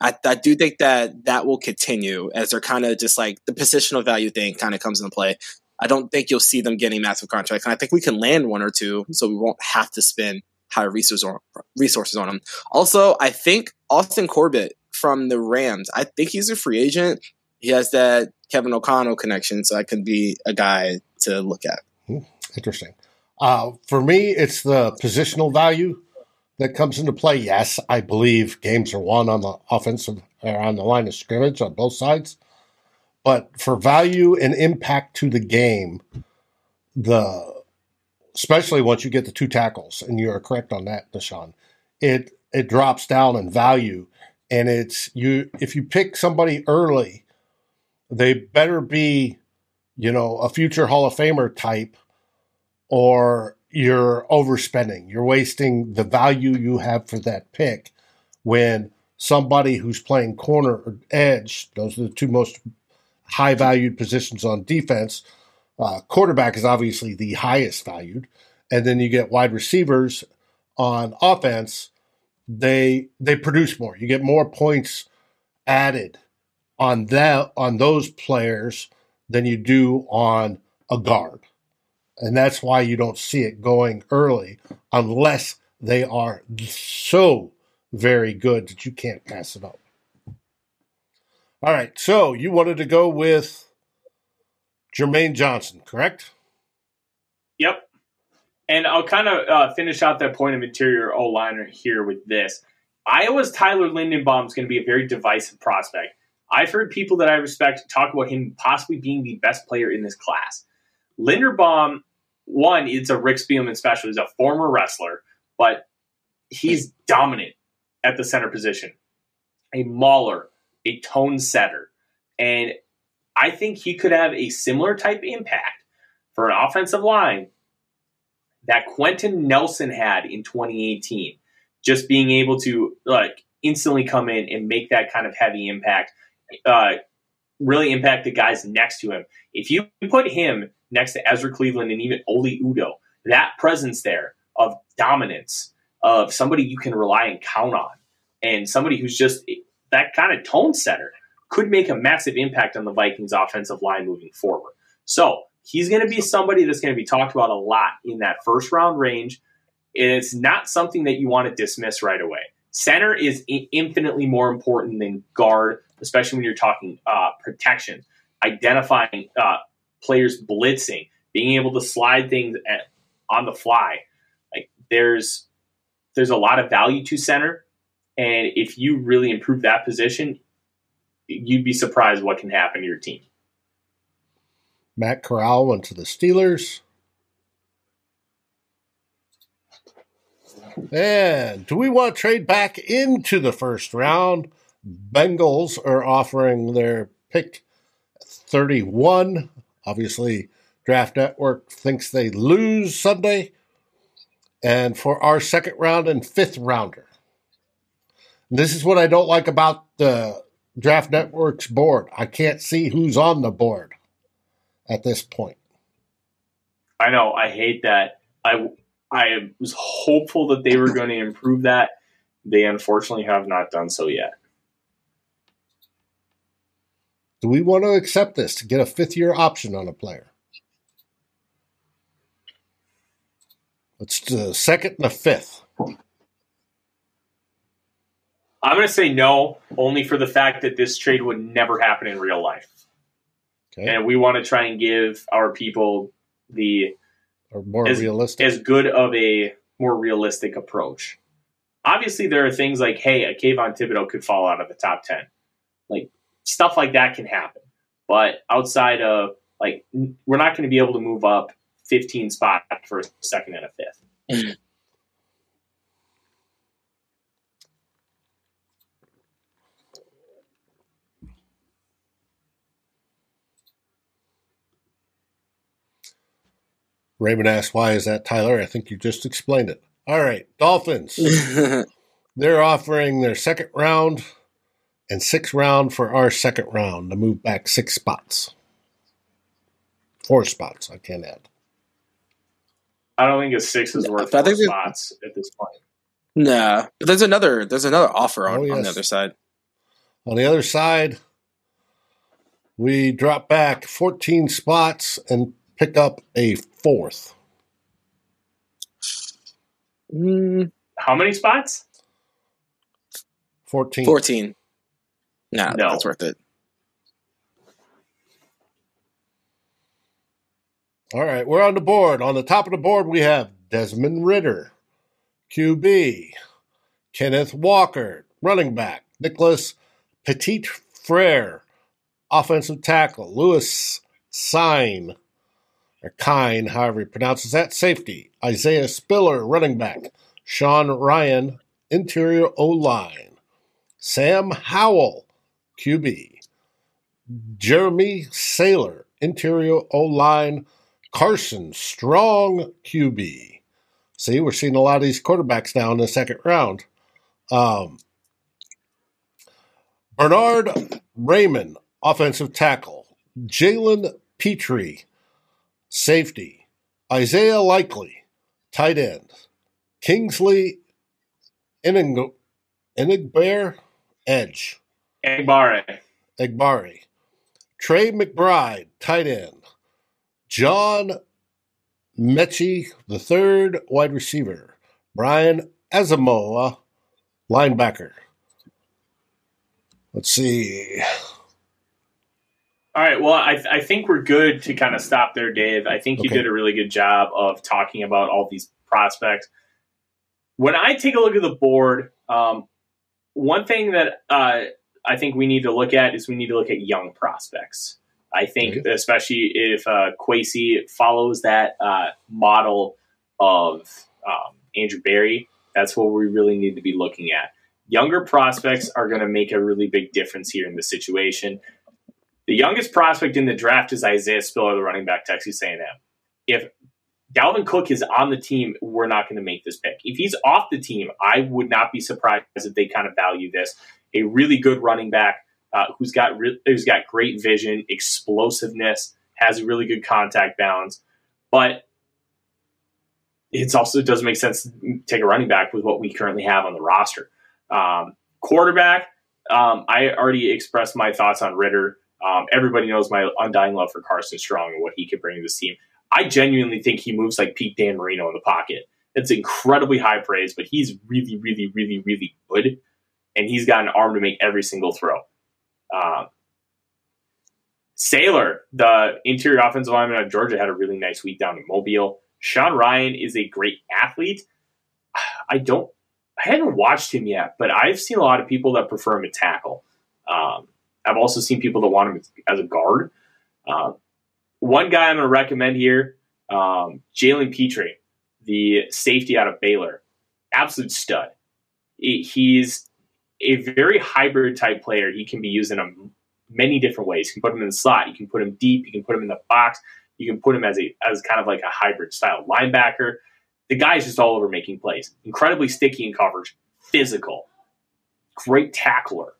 I, I do think that that will continue as they're kind of just like the positional value thing kind of comes into play. I don't think you'll see them getting massive contracts, and I think we can land one or two, so we won't have to spend high resources on, resources on them. Also, I think Austin Corbett from the Rams. I think he's a free agent. He has that Kevin O'Connell connection, so I could be a guy to look at. Hmm, interesting. Uh, for me, it's the positional value that comes into play. Yes, I believe games are won on the offensive or on the line of scrimmage on both sides. But for value and impact to the game, the especially once you get the two tackles, and you are correct on that, Deshaun, it it drops down in value. And it's you if you pick somebody early, they better be, you know, a future Hall of Famer type or you're overspending. You're wasting the value you have for that pick when somebody who's playing corner or edge, those are the two most high valued positions on defense. Uh, quarterback is obviously the highest valued. And then you get wide receivers on offense. They they produce more. You get more points added on that on those players than you do on a guard. And that's why you don't see it going early unless they are so very good that you can't pass it up. All right. So you wanted to go with Jermaine Johnson, correct? Yep. And I'll kind of uh, finish out that point of interior O liner here with this. Iowa's Tyler Linderbaum is going to be a very divisive prospect. I've heard people that I respect talk about him possibly being the best player in this class. Linderbaum, one, it's a Rick Spielman special. He's a former wrestler, but he's dominant at the center position. A mauler, a tone setter. And I think he could have a similar type impact for an offensive line that Quenton Nelson had in 2018. Just being able to like instantly come in and make that kind of heavy impact, uh, really impact the guys next to him. If you put him next to Ezra Cleveland and even Oli Udoh, that presence there of dominance, of somebody you can rely and count on, and somebody who's just that kind of tone setter could make a massive impact on the Vikings offensive line moving forward. So he's going to be somebody that's going to be talked about a lot in that first round range. And it's not something that you want to dismiss right away. Center is infinitely more important than guard, especially when you're talking uh, protection, identifying uh, players blitzing, being able to slide things at, on the fly. Like there's there's a lot of value to center, and if you really improve that position, you'd be surprised what can happen to your team. Matt Corral went to the Steelers. And do we want to trade back into the first round? Bengals are offering their pick 31. Obviously, Draft Network thinks they lose Sunday. And for our second round and fifth rounder. This is what I don't like about the Draft Network's board. I can't see who's on the board at this point. I know. I hate that. I I was hopeful that they were going to improve that. They unfortunately have not done so yet. Do we want to accept this to get a fifth year option on a player? It's the second and the fifth. I'm going to say no, only for the fact that this trade would never happen in real life. Okay. And we want to try and give our people the or more as, realistic as good of a more realistic approach. Obviously, there are things like, hey, a Kayvon Thibodeaux could fall out of the top ten, like stuff like that can happen. But outside of like we're not going to be able to move up 15 spots for a second and a fifth. Mm-hmm. Raymond asked, "Why is that, Tyler?" I think you just explained it. All right, Dolphins. They're offering their second round and sixth round for our second round to move back six spots, four spots. I can't add. I don't think a six is worth I four think spots at this point. nah, but there's another there's another offer on, Oh, on the other side. On the other side, we drop back 14 spots and pick up a fourth. Mm, How many spots? 14. Fourteen. Nah, No. that's worth it. All right, we're on the board. On the top of the board, we have Desmond Ridder, QB, Kenneth Walker, running back, Nicholas Petit Frere, offensive tackle, Lewis Cine, or Kine, however he pronounces that, safety, Isaiah Spiller, running back, Sean Rhyan, interior O line, Sam Howell, QB, Jamaree Salyer, interior O line, Carson Strong, QB. See, we're seeing a lot of these quarterbacks now in the second round. Um, Bernhard Raimann, offensive tackle. Jalen Pitre, safety. Isaiah Likely, tight end. Kingsley Enagbare, edge. Agbare. Egbari. Trey McBride, tight end. John Metchie, the third wide receiver. Brian Asamoah, linebacker. Let's see. All right. Well, I, I think we're good to kind of stop there, Dave. I think you Okay. did a really good job of talking about all these prospects. When I take a look at the board, um, one thing that uh, I think we need to look at is we need to look at young prospects. I think, especially if uh, Kwesi follows that uh, model of um, Andrew Berry, that's what we really need to be looking at. Younger prospects are going to make a really big difference here in the situation. The youngest prospect in the draft is Isaiah Spiller, the running back, Texas A&M. If Dalvin Cook is on the team, we're not going to make this pick. If he's off the team, I would not be surprised if they kind of value this. A really good running back uh, who's got re- who's got great vision, explosiveness, has a really good contact balance, but it also doesn't make sense to take a running back with what we currently have on the roster. Um, quarterback, um, I already expressed my thoughts on Ridder. Um, everybody knows my undying love for Carson Strong and what he could bring to this team. I genuinely think he moves like Pete Dan Marino in the pocket. It's incredibly high praise, but he's really, really, really, really good, and he's got an arm to make every single throw. Um, Salyer, the interior offensive lineman of Georgia, had a really nice week down in Mobile. Sean Rhyan is a great athlete. I don't, I haven't watched him yet, but I've seen a lot of people that prefer him at tackle. Um, I've also seen people that want him as a guard. Um, one guy I'm going to recommend here, um, Jalen Pitre, the safety out of Baylor, absolute stud. He's a very hybrid type player. He can be used in a, many different ways. You can put him in the slot. You can put him deep. You can put him in the box. You can put him as a as kind of like a hybrid style linebacker. The guy's just all over making plays. Incredibly sticky in coverage, physical, great tackler,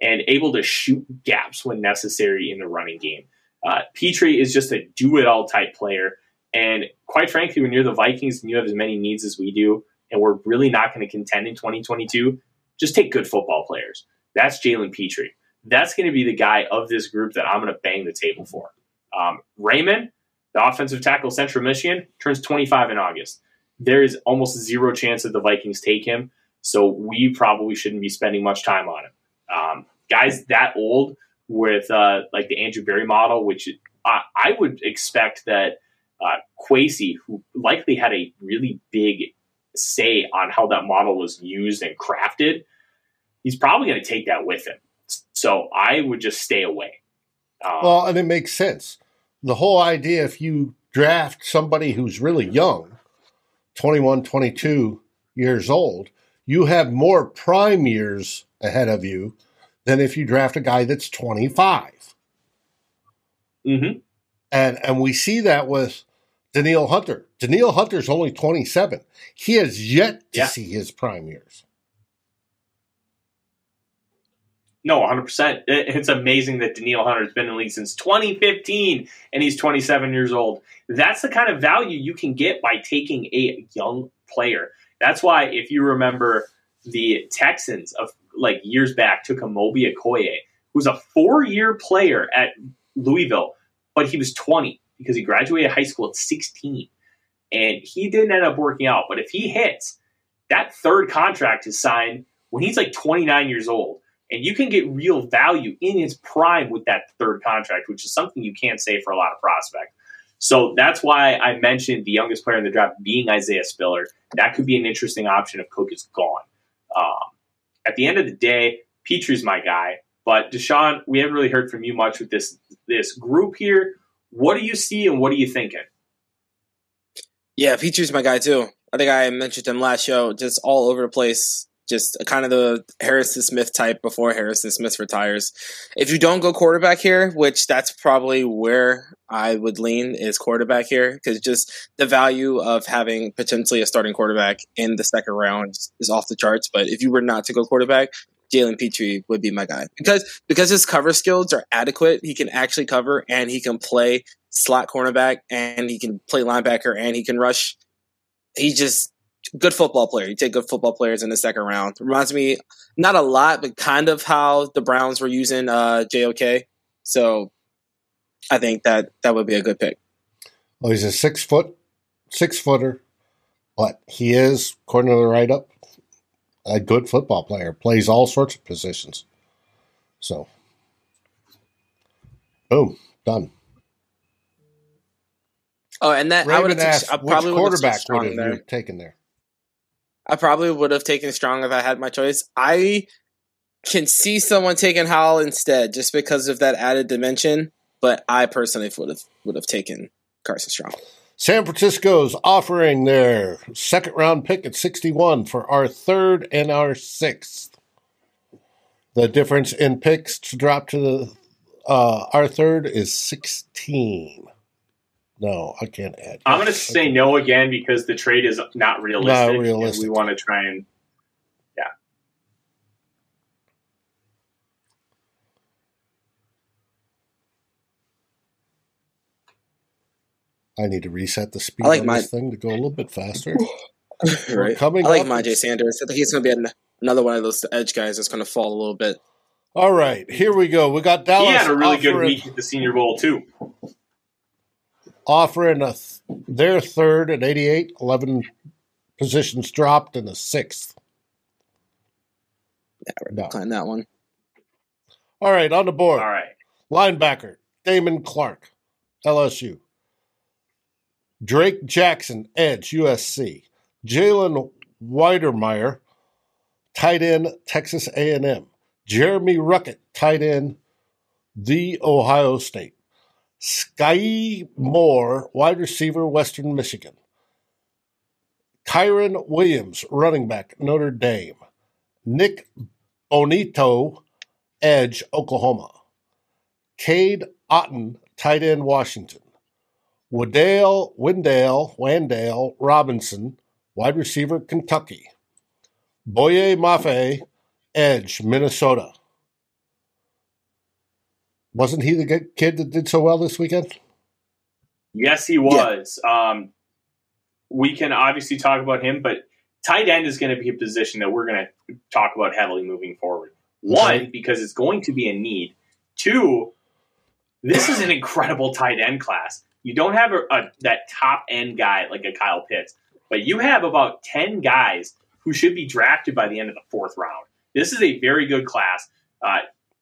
and able to shoot gaps when necessary in the running game. Uh, Pitre is just a do it all type player. And quite frankly, when you're the Vikings and you have as many needs as we do, and we're really not going to contend in 2022, just take good football players. That's Jalen Pitre. That's going to be the guy of this group that I'm going to bang the table for. Um, Raimann, the offensive tackle, Central Michigan, turns 25 in August. There is almost zero chance that the Vikings take him, so we probably shouldn't be spending much time on him. Um, guys that old with uh, like the Andrew Berry model, which I, I would expect that uh, Kwesi, who likely had a really big say on how that model was used and crafted, he's probably going to take that with him. So I would just stay away. Um, Well, and it makes sense. the whole idea if you draft somebody who's really young, 21, 22 years old, you have more prime years ahead of you than if you draft a guy that's 25. Mm-hmm. And and we see that with Danielle Hunter. Danielle Hunter's only 27. He has yet to Yeah. see his prime years. No, 100%. It's amazing that Danielle Hunter's been in the league since 2015 and he's 27 years old. That's the kind of value you can get by taking a young player. That's why, if you remember, the Texans of like years back took Amobi Okoye, who's a four year player at Louisville, but he was 20 because he graduated high school at 16. And he didn't end up working out. But if he hits, that third contract is signed when he's like 29 years old and you can get real value in his prime with that third contract, which is something you can't say for a lot of prospects. So that's why I mentioned the youngest player in the draft being Isaiah Spiller. That could be an interesting option if Cook is gone. Um, at the end of the day, Pitre's my guy, but Deshaun, we haven't really heard from you much with this this group here. What do you see and what are you thinking? Yeah, Pitre's my guy too. I think I mentioned him last show. Just all over the place. Just kind of the Harrison Smith type before Harrison Smith retires. If you don't go quarterback here, which that's probably where I would lean is quarterback here, because just the value of having potentially a starting quarterback in the second round is off the charts. But if you were not to go quarterback, Jalen Pitre would be my guy because because his cover skills are adequate. He can actually cover and he can play slot cornerback and he can play linebacker and he can rush. He's just good football player. You take good football players in the second round. Reminds me not a lot, but kind of how the Browns were using uh, JOK. So I think that that would be a good pick. Well, he's a six foot, six footer, but he is, according to the write up, a good football player. Plays all sorts of positions. So, boom, done. Oh, and that I would have. asked, I which probably would have quarterback would have you taken there? I probably would have taken strong if I had my choice. I can see someone taking Howell instead, just because of that added dimension. But I personally would have would have taken Carson Strong. San Francisco's offering their second round pick at 61 for our third and our sixth. The difference in picks to drop to the uh, our third is 16. No, I can't add. I'm going to say no again because the trade is not realistic. Not and realistic. we want to try and I need to reset the speed I like on my- this thing to go a little bit faster. right. coming I like up. Myjai Sanders. I think he's going to be another one of those edge guys that's going to fall a little bit. All right, here we go. We got Dallas he had a really good week at the Senior Bowl too. offering a th- their third at 88, 11 positions dropped in the sixth. Yeah, we're No. declining that one. All right, on the board. All right. Linebacker, Damone Clark, LSU. Drake Jackson, Edge, USC. Jalen Wydermyer, tight end, Texas A&M. Jeremy Ruckert, tight end, The Ohio State. Sky Moore, wide receiver, Western Michigan. Kyren Williams, running back, Notre Dame. Nik Bonitto, edge, Oklahoma. Cade Otton, tight end, Washington. Waddale, Wendale, Wandale Robinson, wide receiver, Kentucky. Boye Mafe, edge, Minnesota. Wasn't he the good kid that did so well this weekend? Yes, he was. Um, we can obviously talk about him, but tight end is going to be a position that we're going to talk about heavily moving forward. One, Okay. because it's going to be a need. Two, this is an incredible tight end class. You don't have a, a, that top end guy like a Kyle Pitts, but you have about 10 guys who should be drafted by the end of the fourth round. This is a very good class. Uh,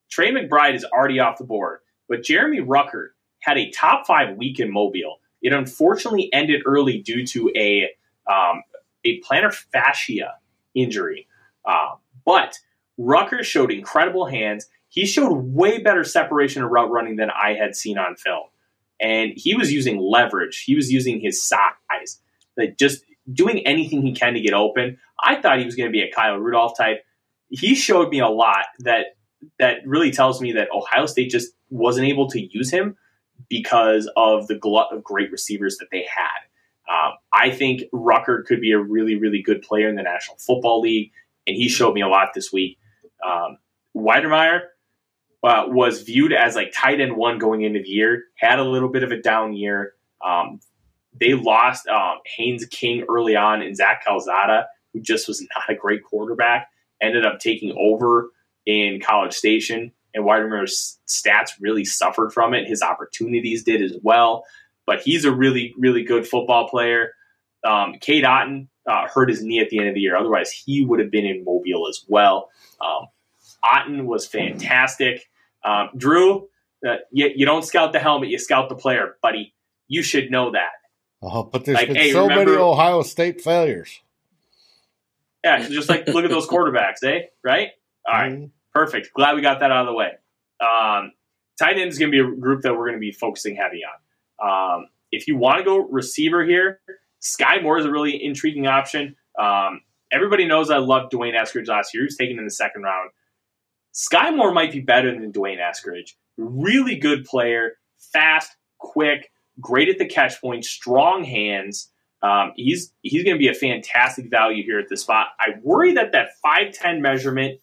Trey McBride is already off the board, but Jeremy Ruckert had a top five week in Mobile. It unfortunately ended early due to a um, a plantar fascia injury. Uh, but Ruckert showed incredible hands. He showed way better separation and route running than I had seen on film. And he was using leverage. He was using his size, like just doing anything he can to get open. I thought he was going to be a Kyle Rudolph type. He showed me a lot that that really tells me that Ohio State just wasn't able to use him because of the glut of great receivers that they had. Um, I think Ruckert could be a really, really good player in the National Football League, and he showed me a lot this week. Um, Wydermyer uh, was viewed as like tight end one going into the year, had a little bit of a down year. Um, they lost um, Haynes King early on, and Zach Calzada, who just was not a great quarterback, ended up taking over in College Station. And Wydermyer's stats really suffered from it. His opportunities did as well. But he's a really, really good football player. Um, Cade Otton uh, hurt his knee at the end of the year. Otherwise, he would have been in Mobile as well. Um, Otton was fantastic. Um, Drew, uh, you, you, don't scout the helmet, you scout the player, buddy. You should know that. Oh, but there's like, been hey, so remember, many Ohio State failures. Yeah, just like look at those quarterbacks, eh? Right? All right. mm-hmm. perfect. Glad we got that out of the way. Um, tight end is going to be a group that we're going to be focusing heavy on. Um, if you want to go receiver here, Sky Moore is a really intriguing option. Um, everybody knows I loved D'Wayne Eskridge last year. He was taken in the second round. Sky Moore might be better than D'Wayne Eskridge. Really good player, fast, quick, great at the catch point, strong hands. Um, he's he's going to be a fantastic value here at the spot. I worry that that five ten measurement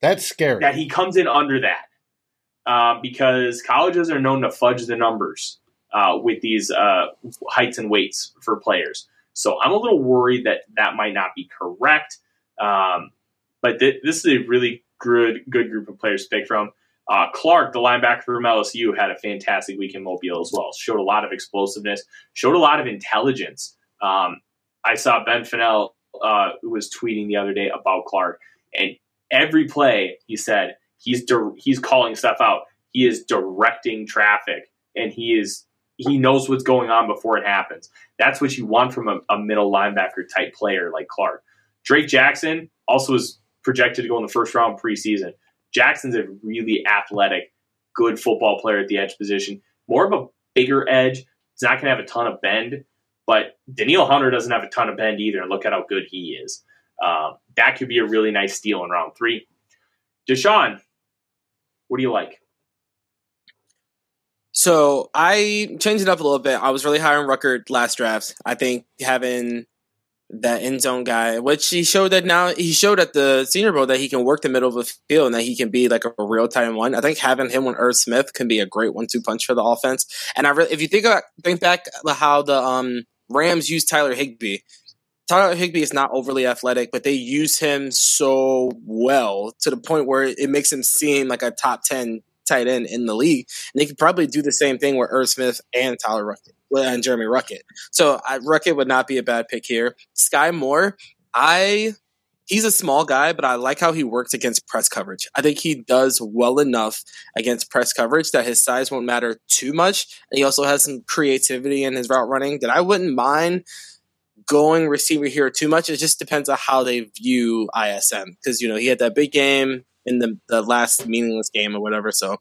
that's scary that he comes in under that um, because colleges are known to fudge the numbers uh, with these uh, heights and weights for players. So I'm a little worried that that might not be correct. Um, but th- this is a really good good group of players to pick from. Uh, Clark, the linebacker from LSU, had a fantastic week in Mobile as well. Showed a lot of explosiveness, showed a lot of intelligence. Um, I saw Ben Fennell uh, was tweeting the other day about Clark, and every play he said he's di- he's calling stuff out. He is directing traffic, and he is he knows what's going on before it happens. That's what you want from a, a middle linebacker type player like Clark. Drake Jackson also is projected to go in the first round preseason. Jackson's a really athletic, good football player at the edge position. More of a bigger edge. He's not going to have a ton of bend, but Danielle Hunter doesn't have a ton of bend either. Look at how good he is. Um, that could be a really nice steal in round three. Deshaun, what do you like? So I changed it up a little bit. I was really high on Ruckert last draft. I think having that end zone guy, which he showed that now he showed at the Senior Bowl that he can work the middle of the field and that he can be like a real time one. I think having him with Irv Smith can be a great one two punch for the offense. And I really, if you think about, think back how the um, Rams used Tyler Higbee. Tyler Higbee is not overly athletic, but they use him so well to the point where it makes him seem like a top ten tight end in the league. And they could probably do the same thing with Irv Smith and Tyler Ruckert and Jeremy Ruckert. So I, Ruckert would not be a bad pick here. Sky Moore, I he's a small guy, but I like how he works against press coverage. I think he does well enough against press coverage that his size won't matter too much. And he also has some creativity in his route running that I wouldn't mind going receiver here too much. It just depends on how they view ISM because you know he had that big game in the, the last meaningless game or whatever. So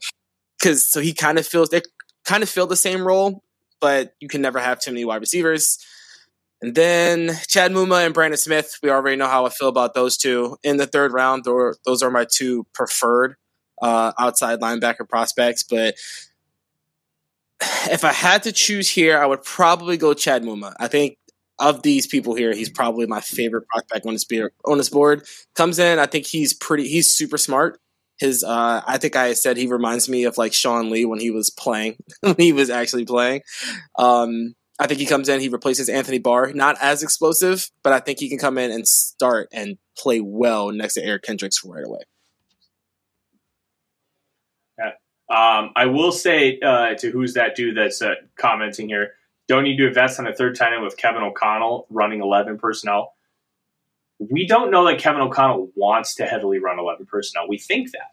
because so he kind of feels they kind of fill the same role but you can never have too many wide receivers. And then Chad Muma and Brandon Smith, we already know how I feel about those two. In the third round, those are my two preferred uh, outside linebacker prospects. But if I had to choose here, I would probably go Chad Muma. I think of these people here, he's probably my favorite prospect on this, on this board. Comes in, I think he's pretty, he's super smart his uh, I think I said he reminds me of like Sean Lee when he was playing when he was actually playing. Um, I think he comes in, he replaces Anthony Barr, not as explosive, but I think he can come in and start and play well next to Eric Kendricks right away. Yeah. Um, I will say uh, to who's that dude that's uh, commenting here, don't need to invest on a third tight end with Kevin O'Connell running 11 personnel we don't know that Kevin O'Connell wants to heavily run 11 personnel. We think that,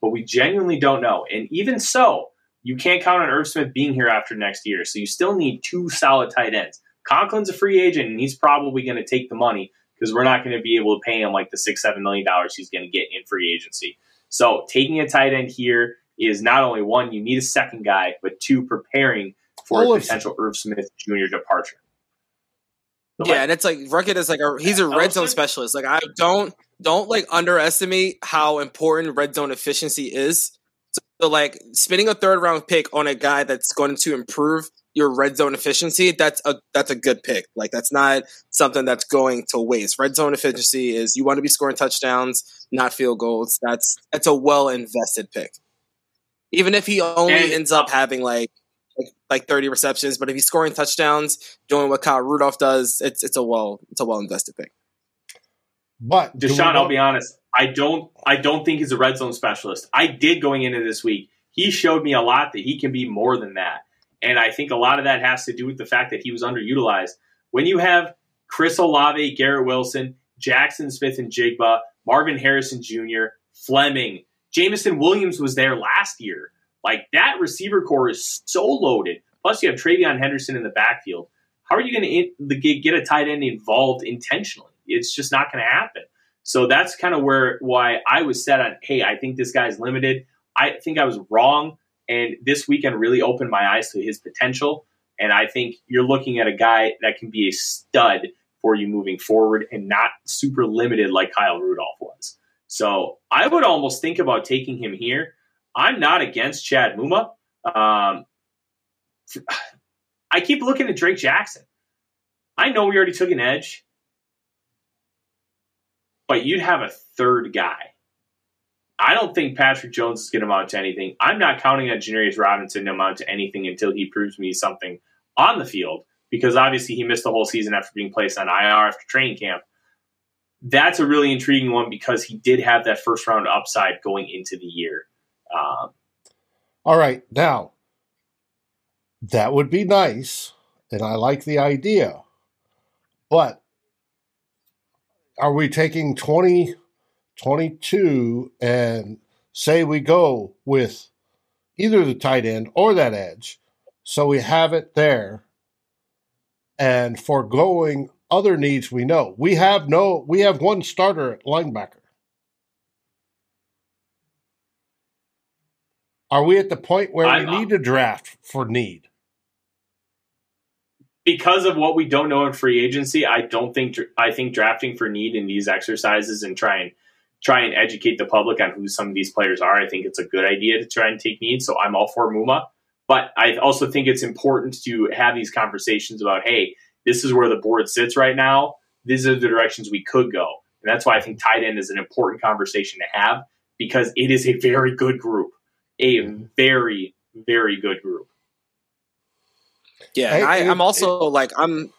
but we genuinely don't know. And even so, you can't count on Irv Smith being here after next year. So you still need two solid tight ends. Conklin's a free agent, and he's probably going to take the money because we're not going to be able to pay him like the six, seven million dollars he's going to get in free agency. So taking a tight end here is not only one, you need a second guy, but two, preparing for a potential Irv Smith Jr. departure. Yeah, and it's like Ruckert is like a he's a red zone specialist. Like I don't don't like underestimate how important red zone efficiency is. So like spending a third round pick on a guy that's going to improve your red zone efficiency, that's a that's a good pick. Like that's not something that's going to waste. Red zone efficiency is you want to be scoring touchdowns, not field goals. That's that's a well invested pick. Even if he only and, ends up having like, like like 30 receptions, but if he's scoring touchdowns, doing what Kyle Rudolph does, it's it's a well it's a well invested pick. But Deshaun, I'll be honest, I don't I don't think he's a red zone specialist. I did going into this week. He showed me a lot that he can be more than that. And I think a lot of that has to do with the fact that he was underutilized. When you have Chris Olave, Garrett Wilson, Jaxon Smith-Njigba, Marvin Harrison Jr., Fleming, Jameson Williams was there last year. Like that receiver core is so loaded. Plus, you have TreVeyon Henderson in the backfield. How are you going to get a tight end involved intentionally? It's just not going to happen. So that's kind of where why I was set on. Hey, I think this guy's limited. I think I was wrong, and this weekend really opened my eyes to his potential. And I think you're looking at a guy that can be a stud for you moving forward, and not super limited like Kyle Rudolph was. So I would almost think about taking him here. I'm not against Chad Muma. Um, I keep looking at Drake Jackson. I know we already took an edge but you'd have a third guy. I don't think Patrick Jones is going to amount to anything. I'm not counting on Janarius Robinson to amount to anything until he proves me something on the field, because obviously he missed the whole season after being placed on IR after training camp. That's a really intriguing one because he did have that first round upside going into the year. Um, All right, now that would be nice, and I like the idea, but are we taking 20, 22 and say we go with either the tight end or that edge, so we have it there, and foregoing other needs we know. We have no, we have one starter at linebacker. Are we at the point where I'm, we need to draft for need? because of what we don't know in free agency, I don't think I think drafting for need in these exercises and try and try and educate the public on who some of these players are. I think it's a good idea to try and take need. So I'm all for Muma, but I also think it's important to have these conversations about, hey, this is where the board sits right now. These are the directions we could go, and that's why I think tight end is an important conversation to have because it is a very good group, a very very good group. Yeah, I, am also it, like I'm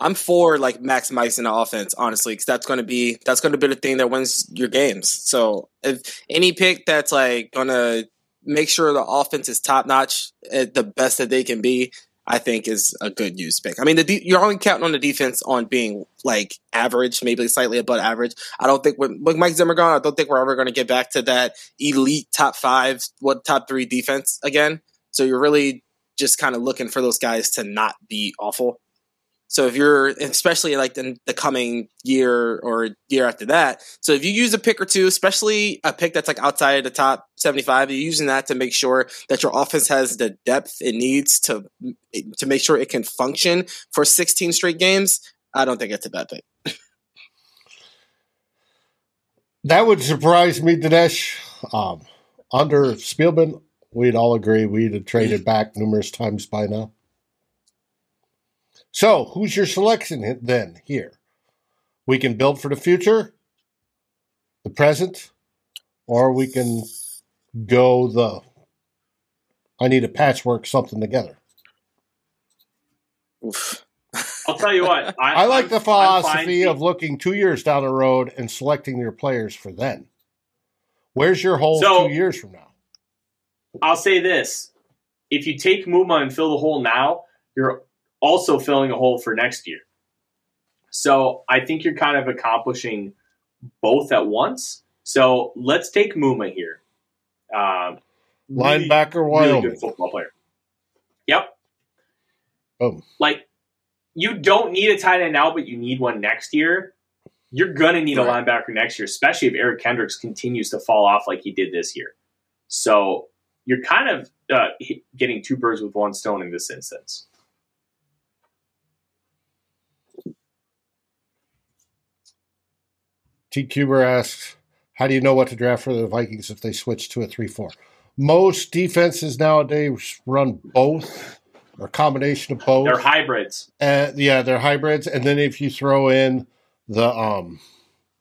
I'm for like maximizing the offense, honestly, because that's going to be that's going to be the thing that wins your games. So if any pick that's like going to make sure the offense is top notch at eh, the best that they can be, I think is a good use pick. I mean, de- you're only counting on the defense on being like average, maybe slightly above average. I don't think with Mike Zimmer gone, I don't think we're ever going to get back to that elite top five, what top three defense again. So you're really just kind of looking for those guys to not be awful. So if you're, especially like in the coming year or year after that, so if you use a pick or two, especially a pick that's like outside of the top 75, you're using that to make sure that your offense has the depth it needs to to make sure it can function for 16 straight games. I don't think it's a bad pick. that would surprise me, Dinesh. Um, under Spielman, we'd all agree we'd have traded back numerous times by now. So, who's your selection then here? We can build for the future, the present, or we can go the I need a patchwork something together. Oof. I'll tell you what. I, I like I'm, the philosophy of looking two years down the road and selecting your players for then. Where's your hole so, two years from now? I'll say this: if you take Muma and fill the hole now, you're also filling a hole for next year. So I think you're kind of accomplishing both at once. So let's take Muma here. Um, Linebacker, really, Wyoming. Really good football player. Yep. Oh. Like, you don't need a tight end now, but you need one next year. You're going to need right. a linebacker next year, especially if Eric Kendricks continues to fall off like he did this year. So you're kind of uh, getting two birds with one stone in this instance. T. Cuber asks, "How do you know what to draft for the Vikings if they switch to a three-four? Most defenses nowadays run both or a combination of both. They're hybrids. Uh, yeah, they're hybrids. And then if you throw in the um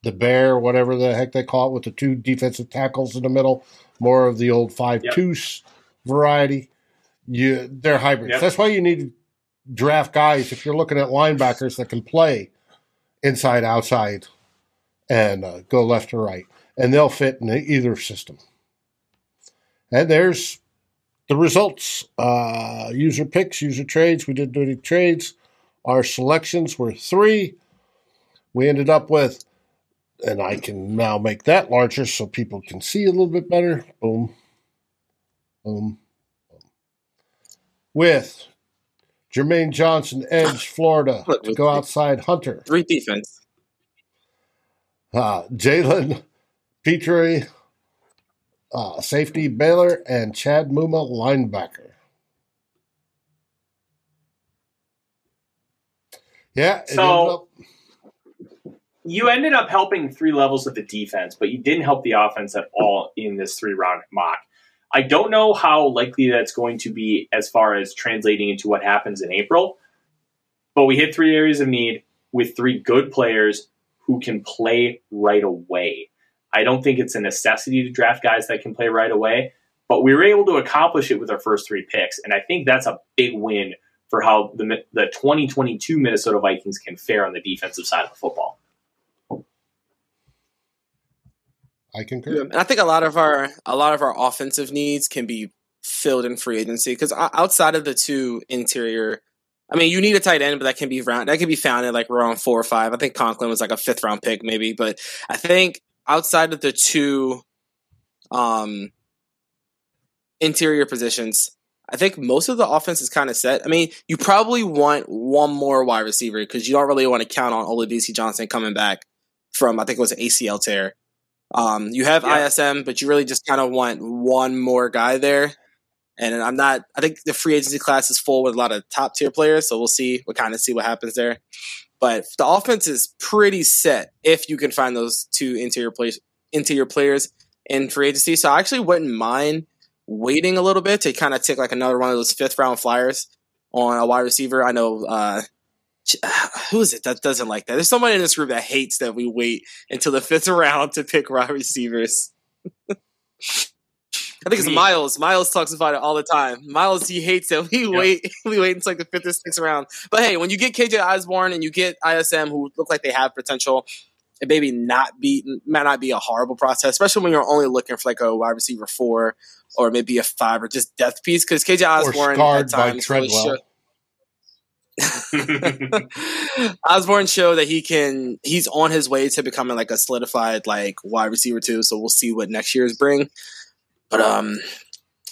the bear, whatever the heck they call it, with the two defensive tackles in the middle, more of the old five Yep. two variety. You they're hybrids. Yep. That's why you need to draft guys if you're looking at linebackers that can play inside, outside, and uh, go left or right, and they'll fit in either system. And there's the results. Uh, user picks, user trades. We did dirty trades. Our selections were three. We ended up with, and I can now make that larger so people can see a little bit better. Boom. Boom. boom. With Jermaine Johnson, Edge, Florida, to go outside Hunter. Three defense. Uh, Jalen Pitre, uh, safety Baylor, and Chad Muma, linebacker. Yeah, So- ended You ended up helping three levels of the defense, but you didn't help the offense at all in this three round mock. I don't know how likely that's going to be as far as translating into what happens in April, but we hit three areas of need with three good players who can play right away. I don't think it's a necessity to draft guys that can play right away, but we were able to accomplish it with our first three picks, and I think that's a big win for how the the 2022 Minnesota Vikings can fare on the defensive side of the football. I concur. Yeah, and I think a lot of our a lot of our offensive needs can be filled in free agency because outside of the two interior, I mean, you need a tight end, but that can be round that can be found in like round four or five. I think Conklin was like a fifth round pick, maybe, but I think outside of the two um interior positions, I think most of the offense is kind of set. I mean, you probably want one more wide receiver because you don't really want to count on Olabisi Johnson coming back from I think it was an ACL tear. Um, you have Yeah. ISM, but you really just kind of want one more guy there. And I'm not. I think the free agency class is full with a lot of top tier players, so we'll see. We'll kind of see what happens there. But the offense is pretty set if you can find those two interior players, interior players in free agency. So I actually wouldn't mind waiting a little bit to kind of take like another one of those fifth round flyers on a wide receiver. I know uh, who is it that doesn't like that? There's somebody in this group that hates that we wait until the fifth round to pick wide receivers. I think it's Miles. Miles talks about it all the time. Miles, he hates it. we wait. We wait until like the fifth or sixth round. But hey, when you get KJ Osborne and you get ISM, who look like they have potential, it maybe not be might not be a horrible process, especially when you're only looking for like a wide receiver four or maybe a five or just depth piece. Because KJ or Osborne scarred at by times really Treadwell. Osborne showed that he can. He's on his way to becoming like a solidified like wide receiver too. So we'll see what next year's bring. But um,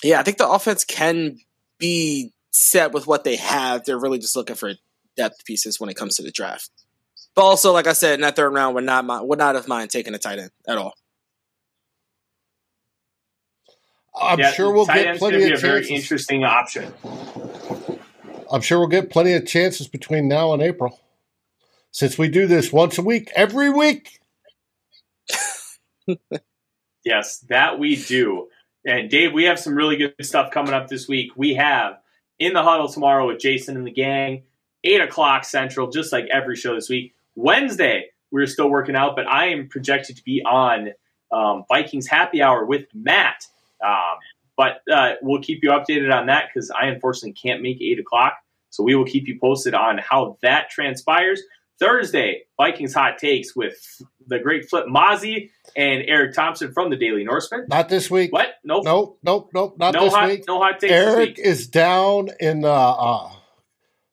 yeah, I think the offense can be set with what they have. They're really just looking for depth pieces when it comes to the draft. But also, like I said, in that third round, would not mi- would not have mind taking a tight end at all. I'm Yeah, sure we'll get plenty be of a very interesting option. I'm sure we'll get plenty of chances between now and April. Since we do this once a week, every week. Yes, that we do. And Dave, we have some really good stuff coming up this week. We have in the huddle tomorrow with Jason and the gang, eight o'clock central, just like every show this week. Wednesday, we're still working out, but I am projected to be on um, Vikings Happy Hour with Matt. Um, but uh, we'll keep you updated on that because I unfortunately can't make eight o'clock. So we will keep you posted on how that transpires. Thursday, Vikings hot takes with the great Flip Mozzie and Eric Thompson from the Daily Norseman. Not this week. What? Nope. Nope, nope, nope. Not no this hot, week. no hot takes this Eric week. is down in the uh,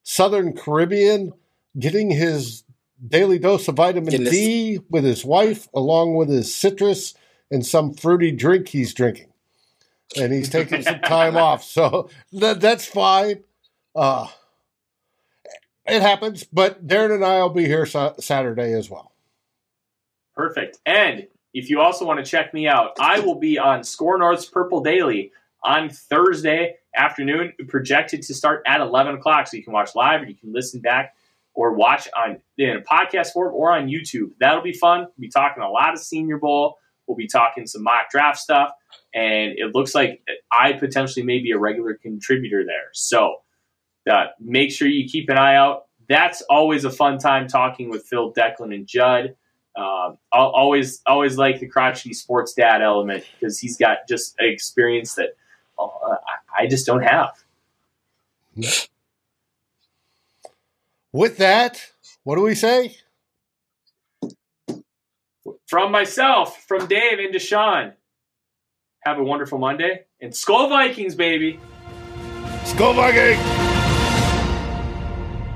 Southern Caribbean getting his daily dose of vitamin Getting this- D with his wife, along with his citrus and some fruity drink he's drinking. And he's taking some time off. So that, that's fine. Uh, it happens, but Darren and I will be here sa- Saturday as well. Perfect. And if you also want to check me out, I will be on SKOR North's Purple Daily on Thursday afternoon, projected to start at 11 o'clock. So you can watch live or you can listen back or watch on in a podcast form or on YouTube. That'll be fun. We'll be talking a lot of Senior Bowl. We'll be talking some mock draft stuff. And it looks like I potentially may be a regular contributor there. So uh, make sure you keep an eye out. That's always a fun time talking with Phil, Declan, and Judd. I'll always always like the crotchety sports dad element because he's got just an experience that uh, I just don't have. With that, what do we say? From myself, from Dave and Deshaun, have a wonderful Monday and Skol Vikings, baby. Skol Vikings!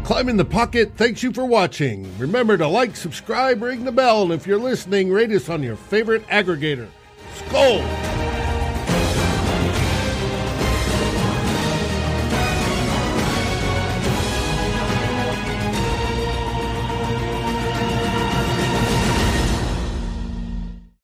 Climb in the Pocket thanks you for watching. Remember to like, subscribe, ring the bell, and if you're listening, rate us on your favorite aggregator. Skol!